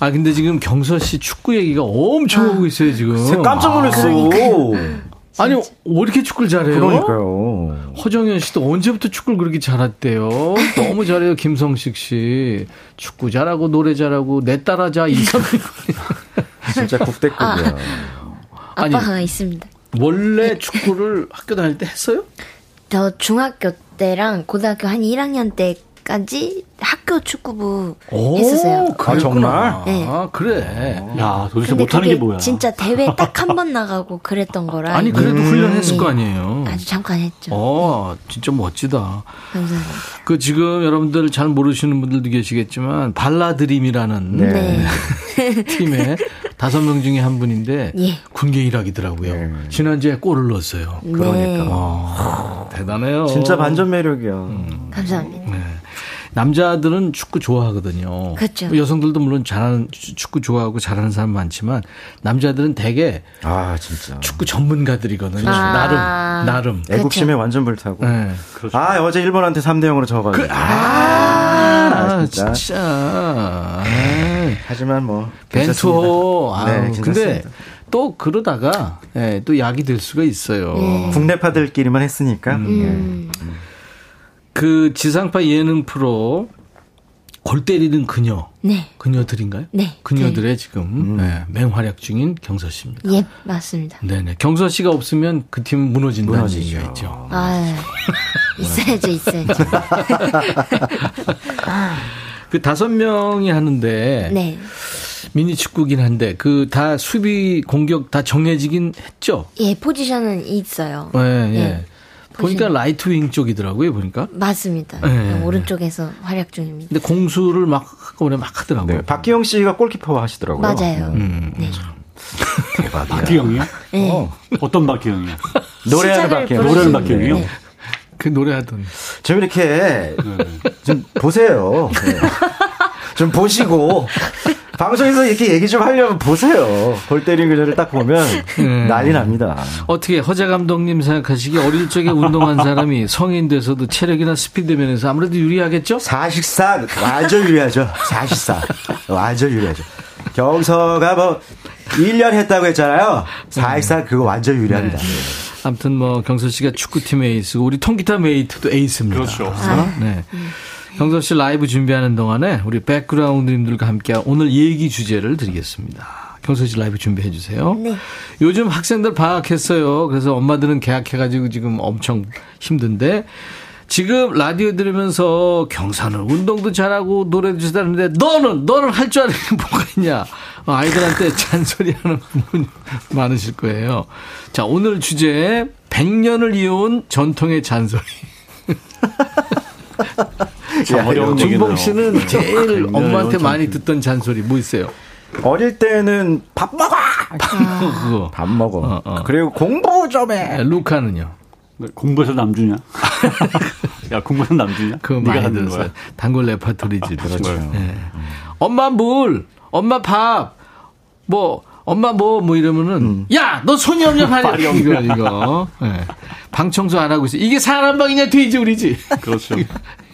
아, 근데 지금 경서 씨 축구 얘기가 엄청 아. 오고 있어요, 지금. 깜짝 놀랐어. 아, 아니, 왜 이렇게 축구를 잘해요? 그러니까요. 허정현 씨도 언제부터 축구를 그렇게 잘했대요? 너무 잘해요, 김성식 씨. 축구 잘하고, 노래 잘하고, 내 따라자, 이상민 진짜 국대급이야. 아, 아빠가 있습니다. 원래 축구를 학교 다닐 때 했어요? 저 중학교 때랑 고등학교 한 1학년 때까지 학교 축구부 오, 했었어요. 아, 정말? 네. 아, 그래. 야, 도대체 못하는 게 뭐야. 진짜 대회 딱 한 번 나가고 그랬던 거라. 아니, 그래도 음. 훈련했을 거 아니에요. 아주 잠깐 했죠. 어, 진짜 멋지다. 감사합니다. 그 지금 여러분들 잘 모르시는 분들도 계시겠지만, 발라드림이라는 네. 팀의 다섯 명 중에 한 분인데, 예. 군계 일학이더라고요. 네. 지난주에 골을 넣었어요. 네. 그러니까. 어, 대단해요. 진짜 반전 매력이야. 음. 감사합니다. 네. 남자들은 축구 좋아하거든요. 그렇죠. 여성들도 물론 잘하는 축구 좋아하고 잘하는 사람 많지만 남자들은 대개 아 진짜 축구 전문가들이거든요. 아. 나름 나름 애국심에 그렇죠. 완전 불타고. 네. 그렇죠. 아 어제 일본한테 3대 0으로 져가지고. 그, 아, 아, 진짜. 진짜. 하지만 뭐 벤투호. 아, 네, 근데 또 그러다가 네, 또 약이 될 수가 있어요. 네. 국내파들끼리만 했으니까. 음. 네. 그 지상파 예능 프로 골 때리는 그녀. 네. 그녀들인가요? 네. 그녀들의 네. 지금 음. 네, 맹활약 중인 경서 씨입니다. 예, 맞습니다. 네네. 경서 씨가 없으면 그 팀은 무너진다는 무너지죠. 얘기가 있죠. 아, 있어야죠, 있어야죠. 그 다섯 명이 하는데. 네. 미니 축구긴 한데 그 다 수비 공격 다 정해지긴 했죠. 예, 포지션은 있어요. 네, 예. 예. 보니까 라이트 윙 쪽이더라고요, 보니까. 맞습니다. 네. 오른쪽에서 활약 중입니다. 근데 공수를 막 한꺼번에 막 하더라고요. 네. 박기영 씨가 골키퍼 하시더라고요. 맞아요. 음. 네. 대박이야. 박기영이요? 네. 어. 어떤 박기영이요? 노래하는 박기영. 노래하는 박기영이요? 네. 그 노래하던. 좀 이렇게 네. 좀 보세요. 네. 좀 보시고 방송에서 이렇게 얘기 좀 하려면 보세요. 골 때린 그녀를 딱 보면 음. 난리 납니다. 어떻게 허재 감독님 생각하시기 어릴 적에 운동한 사람이 성인 돼서도 체력이나 스피드 면에서 아무래도 유리하겠죠? 사실상 완전 유리하죠. 사실상 완전 유리하죠. 경서가 뭐 1년 했다고 했잖아요. 사실상 그거 완전 유리합니다. 네. 아무튼 뭐 경서 씨가 축구팀 에이스고 우리 통기타 메이트도 에이스입니다. 그렇죠. 아, 네. 경서 씨 라이브 준비하는 동안에 우리 백그라운드님들과 함께 오늘 얘기 주제를 드리겠습니다. 경서 씨 라이브 준비해 주세요. 네. 요즘 학생들 방학했어요. 그래서 엄마들은 개학해가지고 지금 엄청 힘든데 지금 라디오 들으면서 경사는 운동도 잘하고 노래도 잘하는데 너는 너는 할 줄 아는 게 뭐가 있냐? 아이들한테 잔소리하는 부분이 많으실 거예요. 자 오늘 주제 100년을 이어온 전통의 잔소리. 참 어려운 준봉 씨는 제일 엄마한테 많이 듣던 잔소리 뭐 있어요? 어릴 때는 밥 먹어. 밥 먹어. 밥 먹어. 어, 어. 그리고 공부 좀 해. 네, 루카는요? 공부해서 남주냐? 야 공부해서 남주냐? 그거 네가 하는 거야. 단골 레파토리지. 그렇죠. 네. 엄마 물, 엄마 밥, 뭐 엄마 뭐, 뭐 이러면은, 음. 야, 너 손이 없냐, 발이 없냐, 이거, 이거. 네. 방 청소 안 하고 있어. 이게 사람 방이냐, 돼지 우리지. 그렇죠.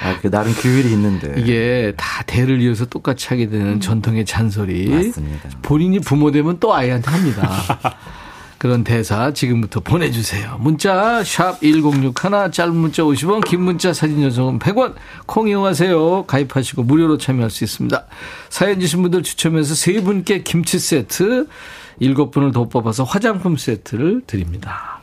아, 그 나름 규율이 있는데. 이게 다 대를 이어서 똑같이 하게 되는 음. 전통의 잔소리. 맞습니다. 본인이 부모 되면 또 아이한테 합니다. 그런 대사 지금부터 보내주세요. 문자 샵 1061, 짧은 문자 50원, 긴 문자 사진 연속은 100원, 콩 이용하세요. 가입하시고 무료로 참여할 수 있습니다. 사연 주신 분들 추첨해서 세 분께 김치 세트, 7분을 더 뽑아서 화장품 세트를 드립니다.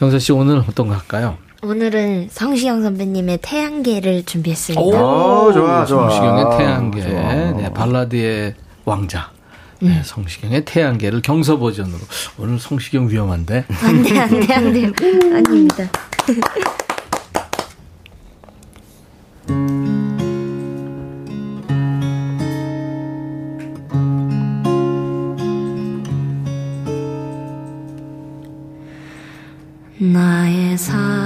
경서 씨 오늘 어떤 거 할까요? 오늘은 성시경 선배님의 태양계를 준비했습니다. 오, 좋아, 좋아. 성시경의 태양계. 네, 발라드의 왕자. 네, 성시경의 태양계를 경서 버전으로. 오늘 성시경 위험한데? 안 돼, 안 돼, 안 돼. 아닙니다. 나의 사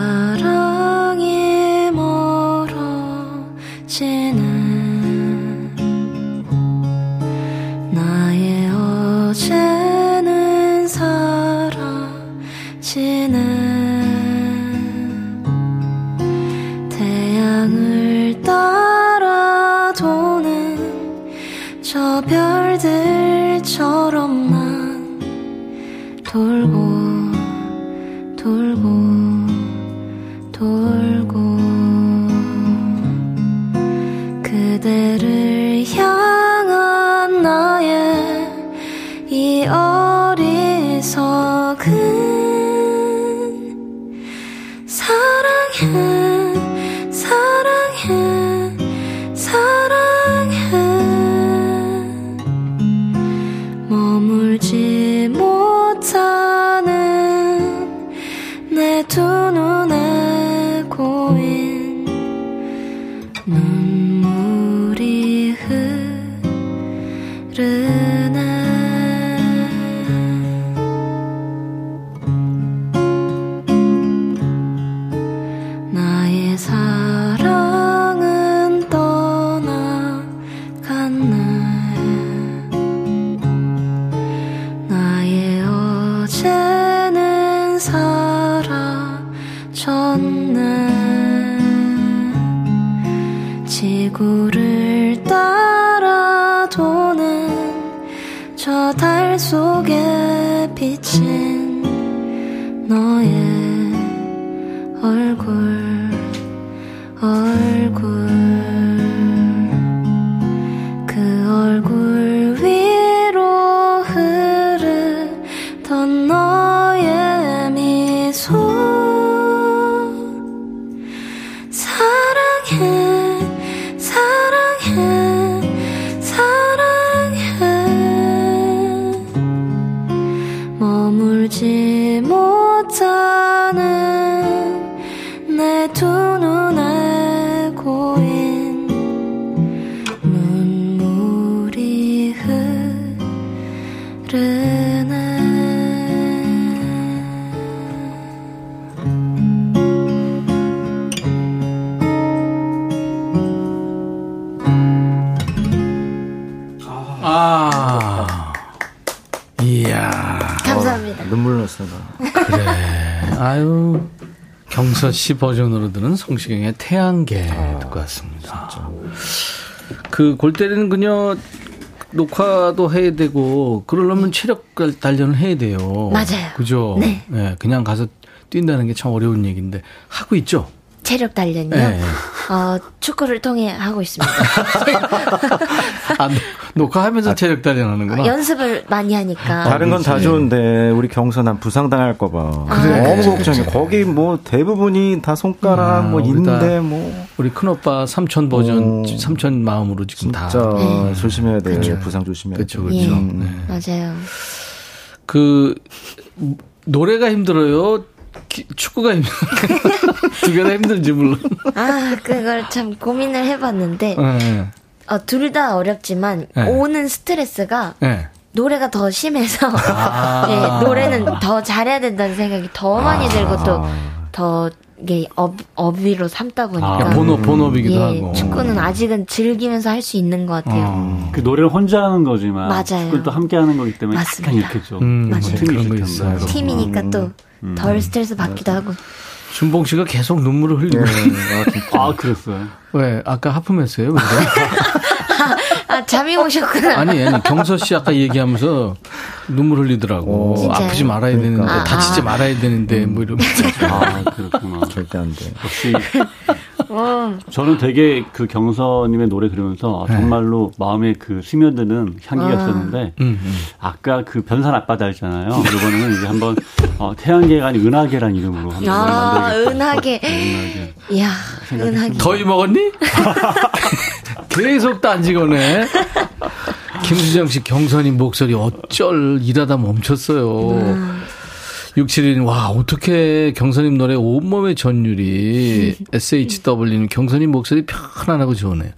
씨 버전으로 들은 성시경의 태양계 아, 듣고 왔습니다. 그골 때리는 그녀 녹화도 해야 되고 그러려면 체력 단련을 해야 돼요. 맞아요. 그죠? 네. 그냥 가서 뛴다는 게 참 어려운 얘기인데 하고 있죠. 체력 단련이요? 네. 어, 축구를 통해 하고 있습니다. 아, 녹- 녹화하면서 체력 단련하는구나. 연습을 많이 하니까. 다른 건 다. 좋은데 우리 경서 난 부상 당할까 봐 그래. 너무 걱정해. 거기 뭐 대부분이 다 손가락, 아, 뭐 인대, 뭐 우리 큰 오빠 삼촌 버전, 어. 삼촌 마음으로 지금 다. 진짜 네. 조심해야 돼. 부상 조심해야 돼. 그렇죠, 그렇죠. 예. 네. 맞아요. 그 노래가 힘들어요. 기- 축구가 힘들어요. 두개 다 힘들지 물론. 아, 그걸 참 고민을 해봤는데, 네. 어, 둘 다 어렵지만, 네. 오는 스트레스가 네. 노래가 더 심해서, 아. 예, 노래는 더 잘해야 된다는 생각이 더 많이 들고 또, 더, 이게 업, 업으로 삼다 보니까. 그러니까 본업 본업이기도 예, 하고. 축구는 아직은 즐기면서 할 수 있는 것 같아요. 어. 그 노래를 혼자 하는 거지만 맞아요. 그걸 또 함께 하는 거기 때문에 맞습니다. 약간 이렇게 좀 음, 맞아요. 팀이 그런 거 있을. 텐데. 팀이니까 또 덜 스트레스 받기도 하고. 준봉 씨가 계속 눈물을 흘리고. 아 그랬어요. 왜 아까 하품했어요? 근데? 아, 잠이 오셨구나. 아니, 아니 경서 씨 아까 얘기하면서 눈물 흘리더라고. 진짜요? 아프지 말아야 되는데 그러니까. 다치지 아. 말아야 되는데 뭐 이러면서. 아 그렇구나. 절대 안 돼. 역시 어, 저는 되게 그 경서님의 노래 들으면서 네. 정말로 마음에 그 스며드는 향기가 아. 있었는데 음, 음. 아까 그 변산 앞바다 있잖아요. 이번에는 이제 한번 어, 태양계가 아닌 은하계란 이름으로 한번 아, 만들겠다. 은하계. 은하계. 이야, 은하계. 더위 먹었니? 계속 딴지거네. 김수정 씨 경선님 목소리 어쩔 일하다 멈췄어요. 음. 67일, 와, 어떻게 경선님 노래 온몸의 전율이 SHW는 경선님 목소리 편안하고 좋으네요.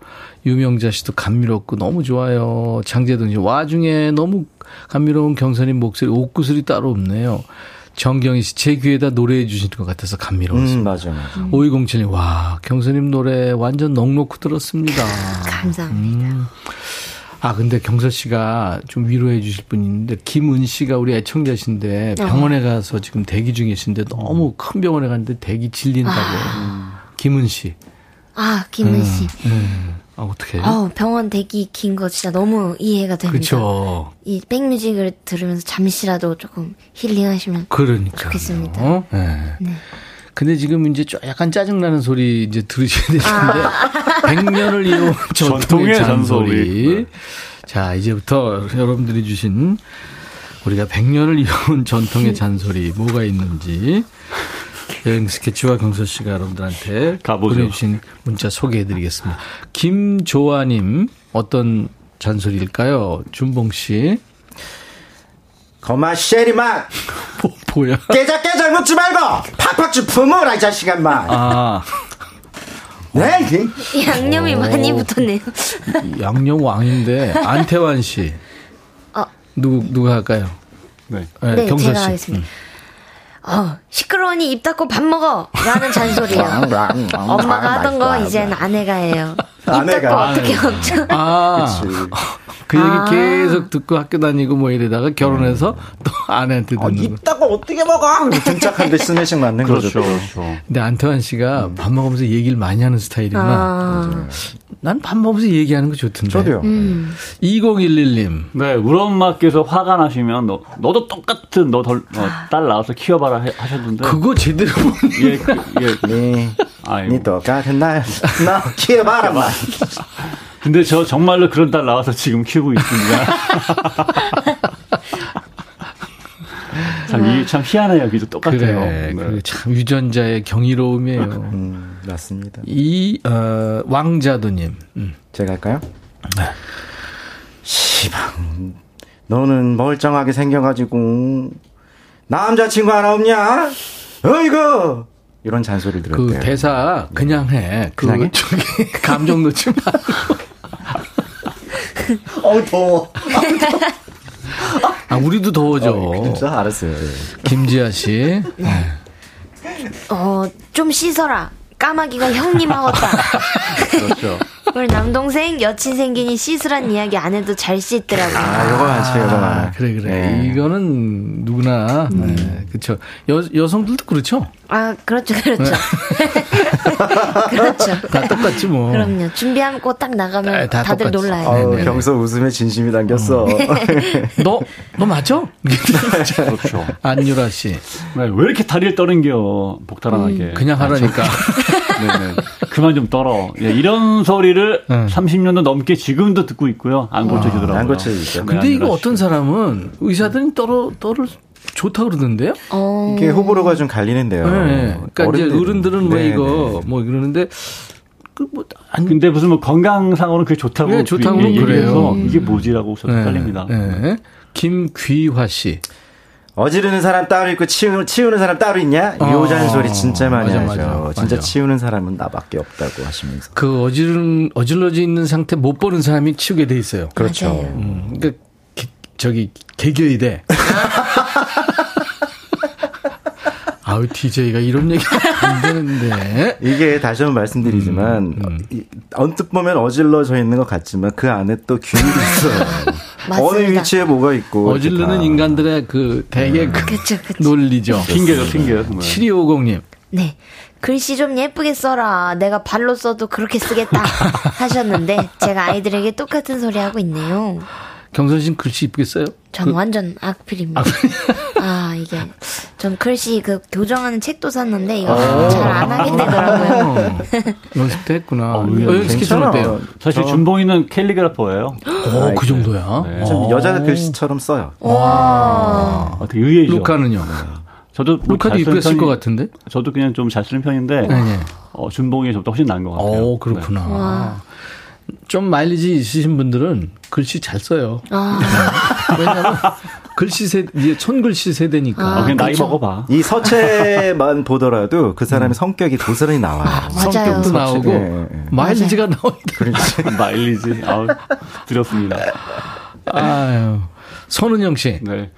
유명자 씨도 감미롭고 너무 좋아요. 장재동 씨, 와중에 너무 감미로운 경선님 목소리, 옷구슬이 따로 없네요. 정경희 씨, 제 귀에다 노래해 주시는 것 같아서 감미로웠어요. 음, 맞아요, 맞아요. 5207님, 와, 경선님 노래 완전 넉넉히 들었습니다. 감사합니다. 음. 아, 근데 경서 씨가 좀 위로해 주실 분이 있는데, 김은 씨가 우리 애청자신데, 어. 병원에 가서 지금 대기 중이신데, 너무 큰 병원에 갔는데 대기 질린다고. 아. 김은 씨. 아, 김은 음, 씨. 음. 아, 어떻게? 어, 병원 대기 긴 거 진짜 너무 이해가 됩니다. 그렇죠. 이 백뮤직을 들으면서 잠시라도 조금 힐링하시면 그러니까 좋겠습니다. 어? 네. 네. 근데 지금 이제 약간 짜증나는 소리 이제 들으셔야 되는데, 아. 100년을 이어온 전통의 잔소리. 네. 자, 이제부터 여러분들이 주신 우리가 100년을 이어온 전통의 잔소리, 뭐가 있는지. 여행 스케치와 경서 씨가 여러분들한테 가보죠. 보내주신 문자 소개해드리겠습니다. 김조아님, 어떤 잔소리일까요? 준봉 씨. 거마 쉐리만 뭐, 뭐야? 깨작깨작 묻지 말고 팍팍 좀 품어라 이 자식아 마. 아. 네, 양념이 오. 많이 붙었네요. 양념 왕인데 안태환 씨. 어. 누구 누가 할까요? 네, 네, 네 경서 제가 씨. 하겠습니다. 음. 어, 시끄러우니 입 닫고 밥 먹어! 라는 잔소리예요. 엄마가 하던 거 이젠 아내가 해요. 입 닫고 어떻게 먹죠? 아, 그 얘기 아. 계속 듣고 학교 다니고 뭐 이러다가 결혼해서 또 아내한테 듣는 아, 입 닫고 어떻게 먹어! 등짝한데 스매싱 맞는 그렇죠, 거죠. 그렇죠. 근데 안태환 씨가 음. 밥 먹으면서 얘기를 많이 하는 스타일이구나. 아. 난밥 먹으면서 얘기하는 거 좋던데. 저도요. 음. 2011님. 네, 우리 엄마께서 화가 나시면 너, 너도 똑같은 너딸 어, 나와서 키워봐라 하셨는데. 그거 제대로 예, 그, 예. 네. 아이고. 니 똑같은 날, 나 키워봐라, 마. 근데 저 정말로 그런 딸 나와서 지금 키우고 있습니다. 참, 이, 참 희한해요. 그죠? 똑같아요. 그래, 네. 그참 유전자의 경이로움이에요. 음, 맞습니다. 이, 어, 왕자도님. 음. 제가 할까요? 네. 시방, 너는 멀쩡하게 생겨가지고, 남자친구 하나 없냐? 어이구! 이런 잔소리를 들었대요. 그 대사 그냥 해. 그 그냥 해? 저기 감정 놓지 말고. 어우, 더워. 아, 우리도 더워져. 어, 진짜 알았어요. 네. 김지아 씨. 네. 어, 좀 씻어라. 까마귀가 형님 하겠다. 그렇죠. 우리 남동생 여친 생기니 씻으란 이야기 안 해도 잘 씻더라고요. 아, 요거 많지, 요거 많아. 아, 그래, 그래. 네. 이거는 누구나, 음. 네, 그렇죠. 여, 여성들도 그렇죠? 아, 그렇죠, 그렇죠. 네. 그렇죠. 다 똑같지 뭐. 그럼요. 준비하면 딱 나가면 네, 다 다들 똑같지. 놀라요. 아우, 경서 웃음에 진심이 담겼어. 어. 너, 너 맞아? 그렇죠. 안유라 씨. 네, 왜 이렇게 다리를 떠는겨, 복탈하게. 음. 그냥 하라니까. 네네. 그만 좀 떨어. 예, 이런 소리를 네. 30년도 넘게 지금도 듣고 있고요. 안 고쳐지더라고요. 안 고쳐지죠. 근데 이거 어떤 사람은 의사들이 떨어, 떨어, 좋다 그러던데요? 어. 이게 호불호가 좀 갈리는데요. 네. 그러니까 어른들. 이제 어른들은 뭐 네, 이거 네. 뭐 이러는데 그뭐 안... 근데 무슨 뭐 건강상으로는 그게 좋다고 네, 좋다고 그래요. 음. 이게 뭐지라고 저도 네, 헷갈립니다. 네. 김귀화 씨. 어지르는 사람 따로 있고 치우는, 치우는 사람 따로 있냐? 어. 요 잔소리 진짜 많이 맞아, 하죠. 맞아, 진짜 맞아. 치우는 사람은 나밖에 없다고 하시면서. 그 어지른 어질러져 있는 상태 못 보는 사람이 치우게 돼 있어요. 그렇죠. 음, 그러니까 개, 저기 개교이 돼. 아우 DJ가 이런 얘기 안 되는데 이게 다시 한번 말씀드리지만 음, 음. 언뜻 보면 어질러져 있는 것 같지만 그 안에 또 균이 있어요. 어느 위치에 뭐가 있고 어질르는 인간들의 그 대개 음. 그 그쵸, 그쵸. 논리죠. 핑계죠, 핑계. 7250님. 네. 글씨 좀 예쁘게 써라. 내가 발로 써도 그렇게 쓰겠다. 하셨는데, 제가 아이들에게 똑같은 소리 하고 있네요. 경선 씨는 글씨 이쁘게 써요? 전 그... 완전 악필입니다. 아, 이게. 전 글씨 그 교정하는 책도 샀는데, 이거 아. 잘안 하게 되더라고요. 연습도 했구나. 어, 어, 연습 어때요? 사실 준봉이는 캘리그라퍼예요. 오, 그 정도야? 네. 좀 여자 글씨처럼 써요. 와. 어, 되게 의외죠. 루카는요? 저도 뭐 루카도 이쁘게 쓸 것 같은데? 저도 그냥 좀 잘 쓰는 편인데, 네. 어, 준봉이 저보다 훨씬 나은 것 같아요. 오, 그렇구나. 네. 좀 마일리지 있으신 분들은 글씨 잘 써요. 아. 왜냐하면 글씨 세, 이제 천글씨 세대니까. 아, 그냥 나이 그렇죠. 먹어봐. 이 서체만 보더라도 그 사람의 음. 성격이 고스란히 나와요. 아, 성격도 나오고 네, 네. 마일리지가 나오니까. 그렇지. 마일리지. 아우, 두렵습니다. 아유. 손은영 씨. 네.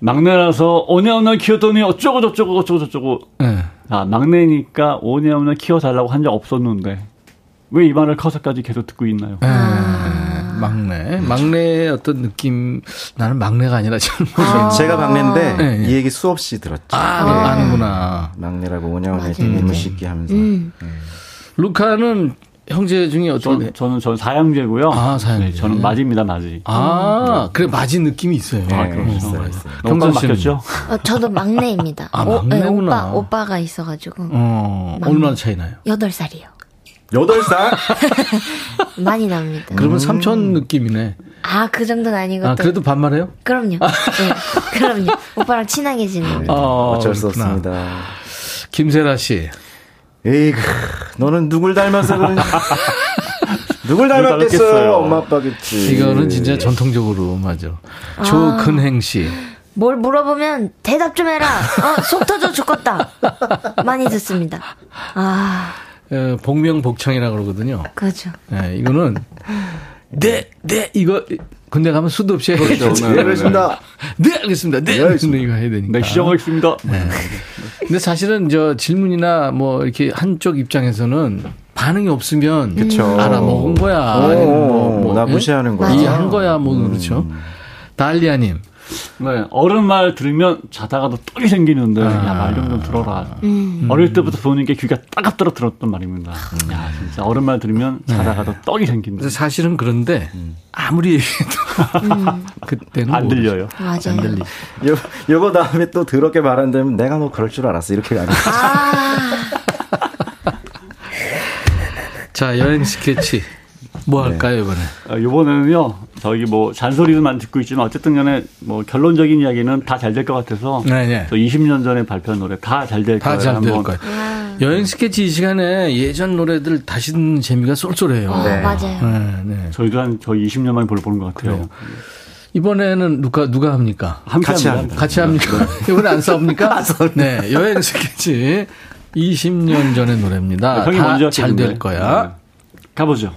막내라서 오냐오냐 키웠더니 어쩌고 저쩌고 어쩌고 저쩌고. 네. 아, 막내니까 오냐오냐 키워달라고 한 적 없었는데. 왜 이 말을 커서까지 계속 듣고 있나요? 아, 막내. 막내의 어떤 느낌. 나는 막내가 아니라 젊은. 아. 제가 막내인데 네. 이 얘기 수없이 들었죠. 아, 네. 아는구나. 막내라고 오냐오냐 이물 씻기 하면서. 음. 네. 루카는 형제 중에 어떻게 저, 저는 저는 사형제고요. 아, 사형제. 네, 저는 맞입니다, 맞이. 아, 네. 그래 맞이 느낌이 있어요. 네, 아, 그럼 있어요. 있어요. 경선 맡겼죠? 어, 저도 막내입니다. 아, 막내구나. 오, 네, 오빠 오빠가 있어 가지고. 어, 얼마나 차이 나요? 8살이요. 8살? 많이 납니다. 그러면 음. 삼촌 느낌이네. 아, 그 정도는 아니고. 아, 그래도 반말해요? 그럼요. 네, 그럼요. 오빠랑 친하게 지내요. 어, 어쩔 수 없습니다. 김세라 씨. 에이그, 너는 누굴 닮아서 그러냐. 누굴 닮았겠어요? 엄마 아빠겠지. 이거는 진짜 전통적으로 맞아. 아. 조근행 씨. 뭘 물어보면 대답 좀 해라. 어, 속 터져 죽겠다. 많이 듣습니다. 아. 어, 복명복창이라고 그러거든요. 그렇죠. 네, 이거는 네, 네, 이거 군대 가면 수도 없이 그렇죠. 네, 네, 알겠습니다. 네, 알겠습니다. 네, 알겠습니다. 이거 해야 되니까. 네, 시작하겠습니다. 네. 근데 사실은 저 질문이나 뭐 이렇게 한쪽 입장에서는 반응이 없으면 그쵸. 알아먹은 거야. 아니면 뭐, 뭐, 나 예? 무시하는 거야. 이해한 거야. 뭐 음. 그렇죠. 달리아님. 네, 어른 말 들으면 자다가도 떡이 생기는데, 아. 야, 말좀 들어라. 음. 어릴 때부터 보는 게 귀가 따갑더라 들었던 말입니다. 음. 야, 진짜 어른 말 들으면 네. 자다가도 네. 떡이 생긴다. 사실은 그런데, 음. 아무리 얘기해도, 음. 그때는 안 들려요. 맞아요. 안 들리. 요, 요거 다음에 또 더럽게 말한다면 내가 뭐 그럴 줄 알았어. 이렇게 가는 아. 자, 여행 스케치. 뭐 네. 할까요, 이번에? 아, 이번에는요, 저기 뭐 잔소리만 듣고 있지만 어쨌든 간에 뭐 결론적인 이야기는 다 잘 될 것 같아서. 네네. 저 20년 전에 발표한 노래 다 잘 될 거예요. 다 잘 될 거예요. 여행 스케치 이 시간에 예전 노래들 다시 듣는 재미가 쏠쏠해요. 어, 네. 맞아요. 네, 네. 저희도 한 저희 20년 만에 보는 것 같아요. 그래요. 이번에는 누가 누가 합니까? 같이 합니다. 같이 합니까? 네. 이번에 안 싸웁니까? 네, 여행 스케치 20년 전의 노래입니다. 네, 다잘 될 거야. 네. 가보죠.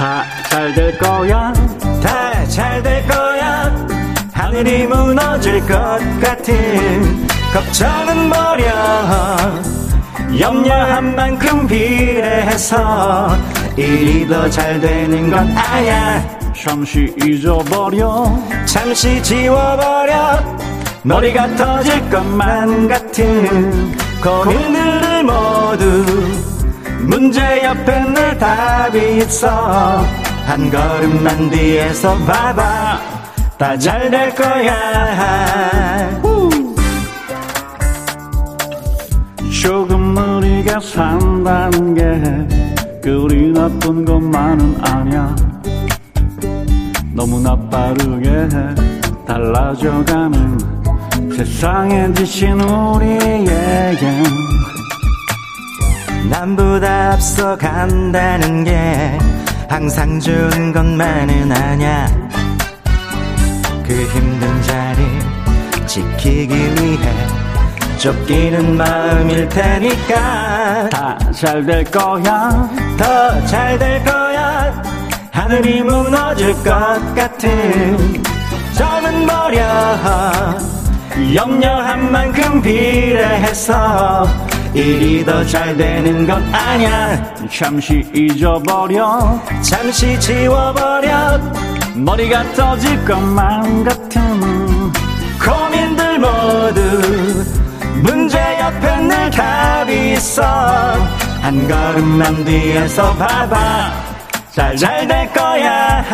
다 잘 될 거야. 다 잘 될 거야. 하늘이 무너질 것 같은 걱정은 버려. 염려한 만큼 비례해서 일이 더 잘 되는 건 아야. 잠시 잊어버려. 잠시 지워버려. 머리가 터질 것만 같은 고민들을 모두 문제 옆에 늘 답이 있어. 한 걸음만 뒤에서 봐봐. 다 잘 될 거야. 조금 우리가 산다는 게 그리 나쁜 것만은 아니야. 너무나 빠르게 달라져가는 세상에 지친 우리에겐 남보다 앞서 간다는 게 항상 좋은 것만은 아냐. 그 힘든 자리 지키기 위해 쫓기는 마음일 테니까. 다 잘 될 거야. 더 잘 될 거야. 하늘이 무너질 것 같은 점은 버려 염려한 만큼 비례해서 일이 더 잘 되는 건 아냐 잠시 잊어버려. 잠시 지워버려. 머리가 터질 것만 같은 고민들 모두 문제 옆에 늘 답이 있어. 한 걸음만 뒤에서 봐봐. 잘 잘 될 거야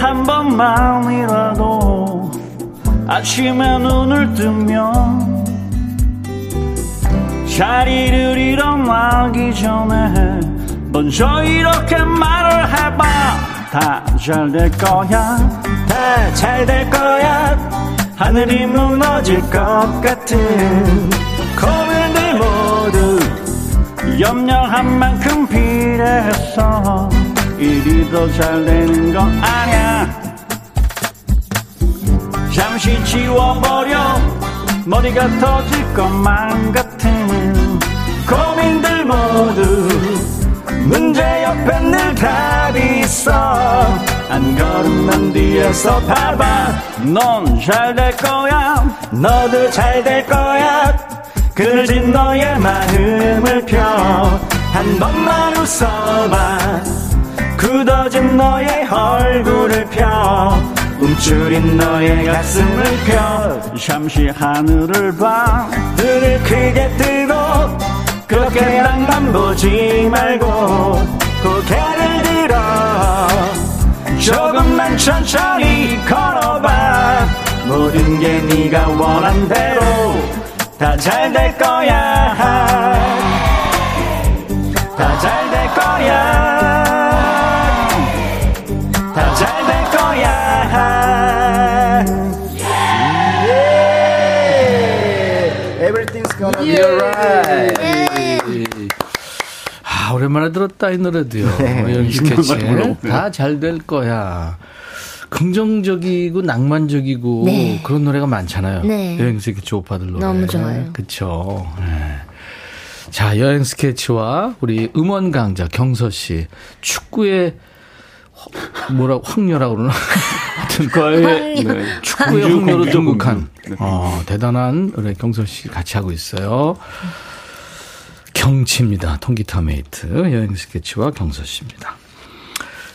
한 번만이라도 아침에 눈을 뜨면 자리를 일어나기 전에 먼저 이렇게 말을 해봐. 다 잘 될 거야. 다 잘 될 거야. 하늘이 무너질 것 같은 고민들 모두 염려한 만큼 필요했어 일이 더 잘 되는 건 아냐? 잠시 지워버려. 머리가 터질 것만 같은 고민들 모두 문제 옆에 늘 답이 있어. 한 걸음 난 뒤에서 봐봐 넌 잘 될 거야. 너도 잘 될 거야. 그늘진 너의 마음을 펴. 한 번만 웃어봐 굳어진 너의 얼굴을 펴. 움츠린 너의 가슴을 펴. 잠시 하늘을 봐. 눈을 크게 뜨고 그렇게 낭만 보지 말고 고개를 들어. 조금만 천천히 걸어봐. 모든 게 네가 원한 대로 다 잘 될 거야. 다 잘 될 Everything's gonna be alright. 아, 오랜만에 들었다, 이 노래도요. 네. 여행 스케치. 다잘 될 거야. 긍정적이고 낭만적이고 네. 그런 노래가 많잖아요. 네. 여행 스케치 오빠들 노래. 너무 좋아요. 그쵸. 네. 자, 여행 스케치와 우리 음원 강자 경서 씨. 축구의 허- 뭐라 황녀라고 그러나? 하여튼 과의 네. 축구의 황녀로 등극한 네. 어, 대단한 우리 경서 씨 같이 하고 있어요. 경치입니다. 통기타 메이트 여행 스케치와 경서 씨입니다.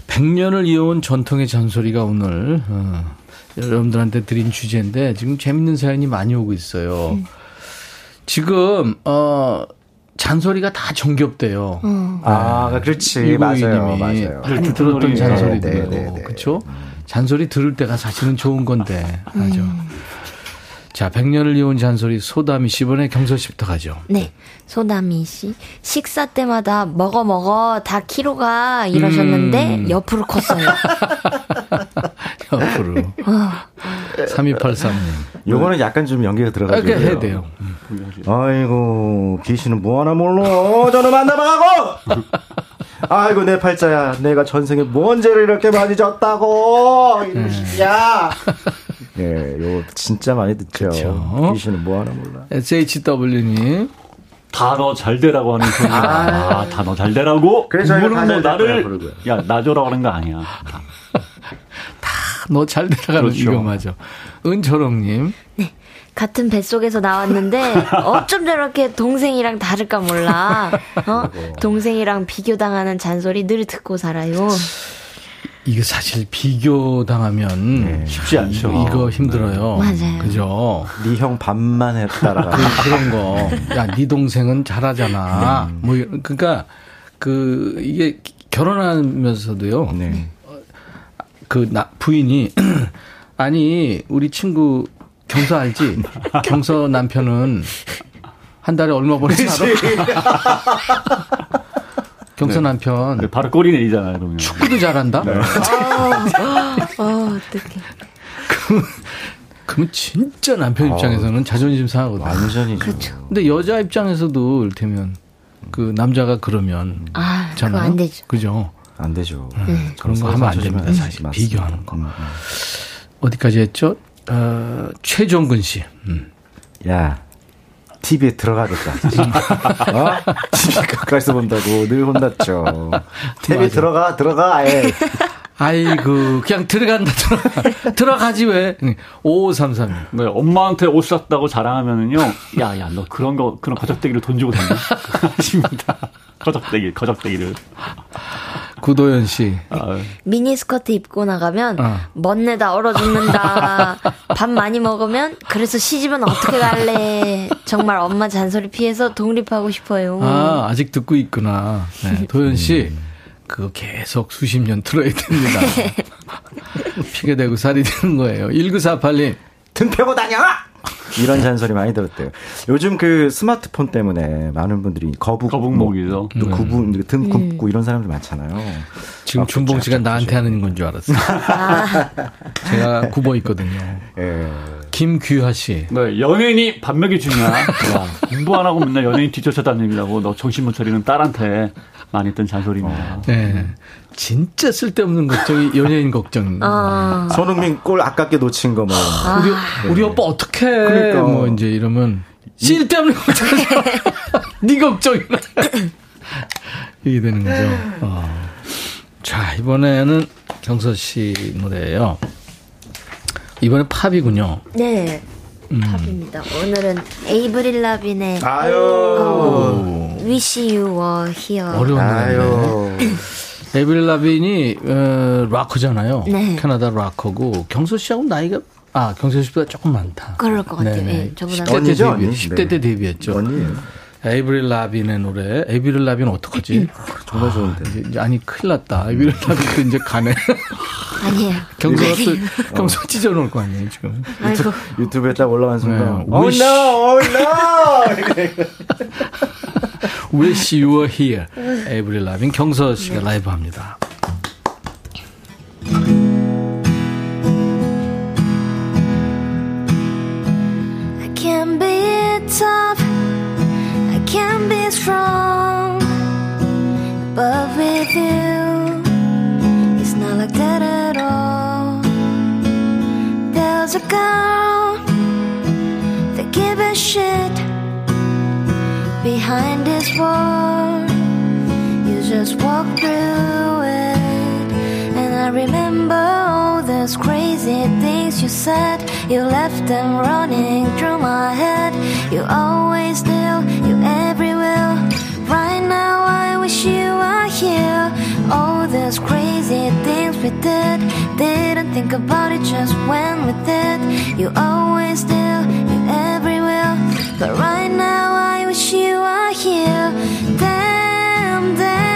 100년을 이어온 전통의 잔소리가 오늘 어, 여러분들한테 드린 주제인데 지금 재밌는 사연이 많이 오고 있어요. 지금 어 잔소리가 다 정겹대요. 아, 그렇지. 맞아요. 이고희님이 맞아요. 많이 들었던 네, 잔소리들, 네, 네, 네. 그렇죠? 잔소리 들을 때가 사실은 좋은 건데, 맞아. 자, 100년을 이어온 잔소리 소담이 씨 이번에 경서 씨부터 가죠. 네. 소담이 씨. 식사 때마다 먹어 먹어 다 키로가 이러셨는데 음. 옆으로 컸어요. 옆으로. 3283님. 요거는 약간 좀 연기가 들어가지고. 이렇게 해야 돼요. 아이고, 귀신은 뭐 하나 몰라. 저는 만나봐가고! 아이고, 내 팔자야. 내가 전생에 뭔 죄를 이렇게 많이 졌다고! 이놈 새끼야! 예, 요거 진짜 많이 듣죠. 그쵸. 귀신은 뭐 하나 몰라. SHW님. 단어 잘 되라고 하는 소리. 아, 단어 잘 되라고? 그래서 뭐다 나를. 야, 나줘라고 하는 거 아니야. 너 잘 들어가는 그렇죠. 이거 맞아. 은철홍님. 같은 뱃속에서 나왔는데 어쩜 저렇게 동생이랑 다를까 몰라. 어? 동생이랑 비교당하는 잔소리 늘 듣고 살아요. 이게 사실 비교당하면 네. 쉽지 않죠. 이거, 이거 힘들어요. 맞아요. 그죠? 네 형 반만 했다라가. 그, 그런 거. 야, 네 동생은 잘하잖아. 뭐, 이런- 그러니까, 그, 이게 결혼하면서도요. 네. 그, 나, 부인이, 아니, 우리 친구 경서 알지? 경서 남편은 한 달에 얼마 버는지 알아? 경서 남편 네, 바로 꼬리 내리잖아요, 그러면. 축구도 잘한다? 어, 어떡해. 그러면 진짜 남편 입장에서는 자존심 상하거든. 완전히. 그렇죠. 근데 여자 입장에서도 이를테면 그 남자가 그러면 아, 그거 잖아요. 안 되죠. 그죠? 안 되죠. 그런 거 하면 안 됩니다. 음, 사실 맞습니다. 비교하는 거. 음, 음. 어디까지 했죠? 어, 최종근 씨. 음. 야, TV에 들어가겠다. 어? TV 가까이서 본다고 늘 혼났죠. TV 맞아. 들어가, 들어가, 아예. 아이고 그냥 들어간다 들어가, 들어가지 왜? 5533. 네, 엄마한테 옷 샀다고 자랑하면은요, 야, 야, 너 그런 거, 그런 거적대기를 돈 주고 샀냐? 하십니다. 거적대기, 거적대기를. 구도현 씨. 아, 미니 스커트 입고 나가면 어. 멋내다 얼어 죽는다. 밥 많이 먹으면 그래서 시집은 어떻게 갈래? 정말 엄마 잔소리 피해서 독립하고 싶어요. 아 아직 듣고 있구나. 네, 도현 씨. 그거 계속 수십 년 들어야 됩니다. 피게 되고 살이 되는 거예요. 1948님. 등 펴고 다녀! 이런 잔소리 많이 들었대요. 요즘 그 스마트폰 때문에 많은 분들이 거북, 거북목이죠. 또 음. 구분, 등 음. 굽고 음. 이런 사람들 많잖아요. 지금 아, 준봉 씨가 나한테 하는 건 줄 알았어요. 아. 제가 굽어 있거든요. 예. 김규하 씨. 네, 연예인이 밥 먹이 주냐. 공부 안 하고 맨날 연예인 뒤쫓아다니라고 너 정신 못 차리는 딸한테 많이 했던 잔소리입니다. 어. 네. 진짜 쓸데없는 걱정이 연예인 걱정. 아. 손흥민 골 아깝게 놓친 거 뭐. 아. 우리 네. 우리 오빠 어떻게? 그러니까. 뭐 이제 이러면 쓸데없는 걱정. 네 걱정이나. 이게 되는 거죠. 어. 자 이번에는 경서 씨 노래예요. 이번엔 팝이군요. 네. 음. 팝입니다. 오늘은 에이브릴 라빈의 아유. 어, Wish You Were Here. 어려운 노래. 에이브릴 라빈이 어, 락커잖아요. 네. 캐나다 락커고 경서 씨하고 나이가 아 경서 씨보다 조금 많다. 그럴 것 같아요. 네, 저보다 10대 때 데뷔, 10대 때 데뷔했죠. 언니. 에이브릴 라빈의 노래. 에이브릴 라빈 어떡하지? 정말 좋은데. 이제, 아니, 큰일 났다. 에이브릴 라빈도 이제 가네. 아니에요. 경서가 또, 경서 찢어놓을 거 아니에요, 지금. 유튜브, 유튜브에 딱 올라간 순간. 네. Oh no, oh no! Wish you were here. 에이브릴 라빈 경서 씨가 라이브 합니다. I can be tough. can be strong, but with you, it's not like that at all. There's a girl that give a shit behind this wall. You just walk through it, and I remember all those crazy things you said. You left them running through my head. You always do you everywhere. Right now, I wish you were here. All those crazy things we did, didn't think about it just went with it. You always do, you everywhere. But right now, I wish you were here. Damn, damn.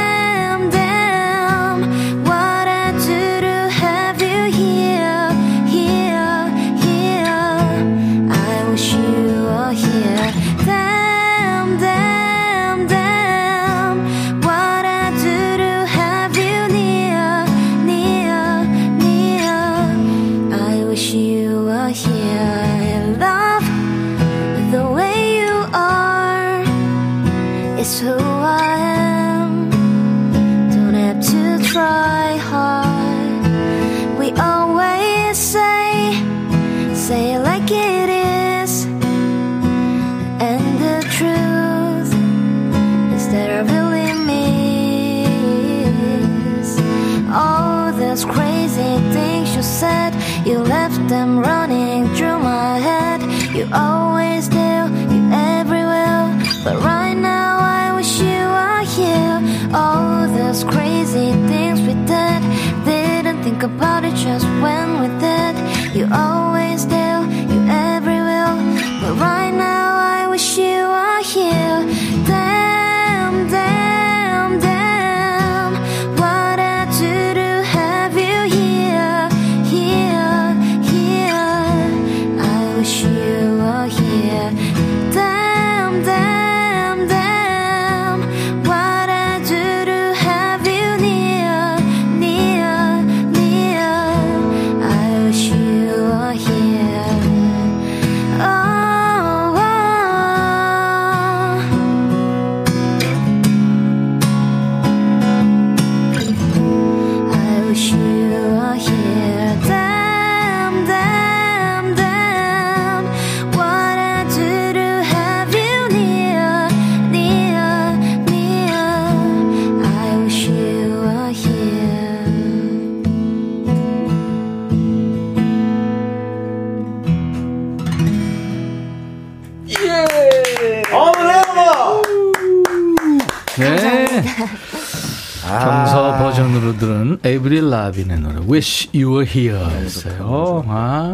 라빈의 노래 Wish You Were Here였어요. 아,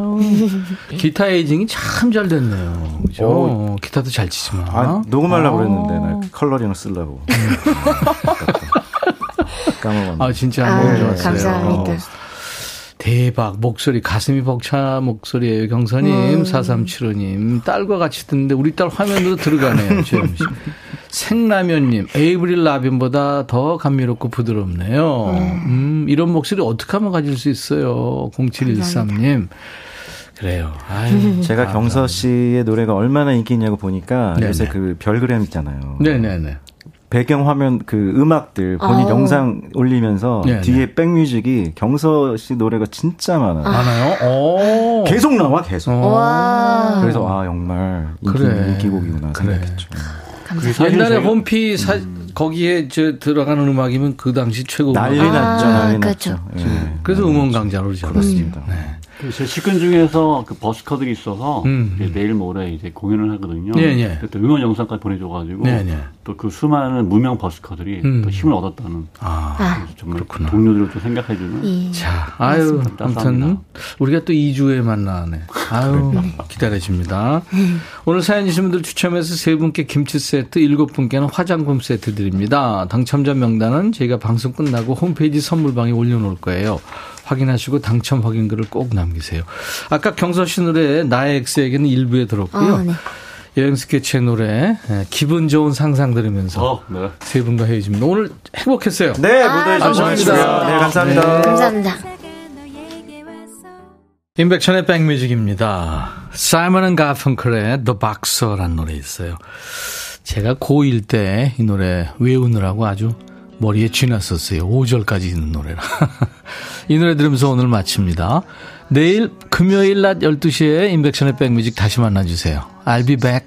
기타 에이징이 참 잘 됐네요. 그죠? 오. 기타도 잘 치지만. 아, 녹음하려고 아. 그랬는데 나 컬러링을 쓰려고. 까먹었네. 아, 진짜 너무 아, 좋았어요. 감사합니다. 어. 대박 목소리 가슴이 벅차 목소리예요 경선님 음. 4375님 딸과 같이 듣는데 우리 딸 화면으로 들어가네요 지금 생라면님 에이브릴 라빈보다 더 감미롭고 부드럽네요 음, 음 이런 목소리 어떻게 하면 가질 수 있어요 0713님 그래요. 아유, 제가 경서 씨의 노래가 얼마나 인기 있냐고 보니까 네네. 요새 그 별그램 있잖아요. 네네네. 배경 화면 그 음악들 본인 아 영상 올리면서 네네. 뒤에 백뮤직이 경서 씨 노래가 진짜 많아요. 아. 많아요? 계속 나와 계속. 그래서 아 정말 인기, 그래. 인기곡이구나 그래. 생각했죠. 옛날에 홈피 사, 음. 거기에 저 들어가는 음악이면 그 당시 최고 난리 났죠. 아, 난리 그렇죠. 났죠. 예. 그래서 음원 강자로 그렇습니다. 네. 제 식근 중에서 그 버스커들이 있어서 음. 내일 모레 이제 공연을 하거든요. 네, 네. 또 응원 영상까지 보내줘가지고 네, 네. 또 그 수많은 무명 버스커들이 음. 또 힘을 얻었다는. 아, 정말 그렇구나. 동료들을 또 생각해주는. 예. 자, 아유, 아무튼 우리가 또 2주에 만나네. 아유, 기다려집니다. 오늘 사연 주신 분들 추첨해서 세 분께 김치 세트, 일곱 분께는 화장품 세트 드립니다. 당첨자 명단은 저희가 방송 끝나고 홈페이지 선물방에 올려놓을 거예요. 확인하시고 당첨 확인글을 꼭 남기세요. 아까 경서 씨 노래 나의 X에게는 1부에 들었고요. 어, 네. 여행 스케치의 노래 예, 기분 좋은 상상 들으면서 어, 네. 세 분과 헤어집니다. 오늘 행복했어요. 네, 무대 조심하시고요. 네, 감사합니다. 네. 감사합니다. 임백천의 백뮤직입니다. 사이먼 앤 가펑클의 The Boxer라는 노래 있어요. 제가 고1 때 이 노래 외우느라고 아주 머리에 쥐났었어요. 5절까지 있는 노래라. 이 노래 들으면서 오늘 마칩니다. 내일 금요일 낮 12시에 인백션의 백뮤직 다시 만나주세요. I'll be back.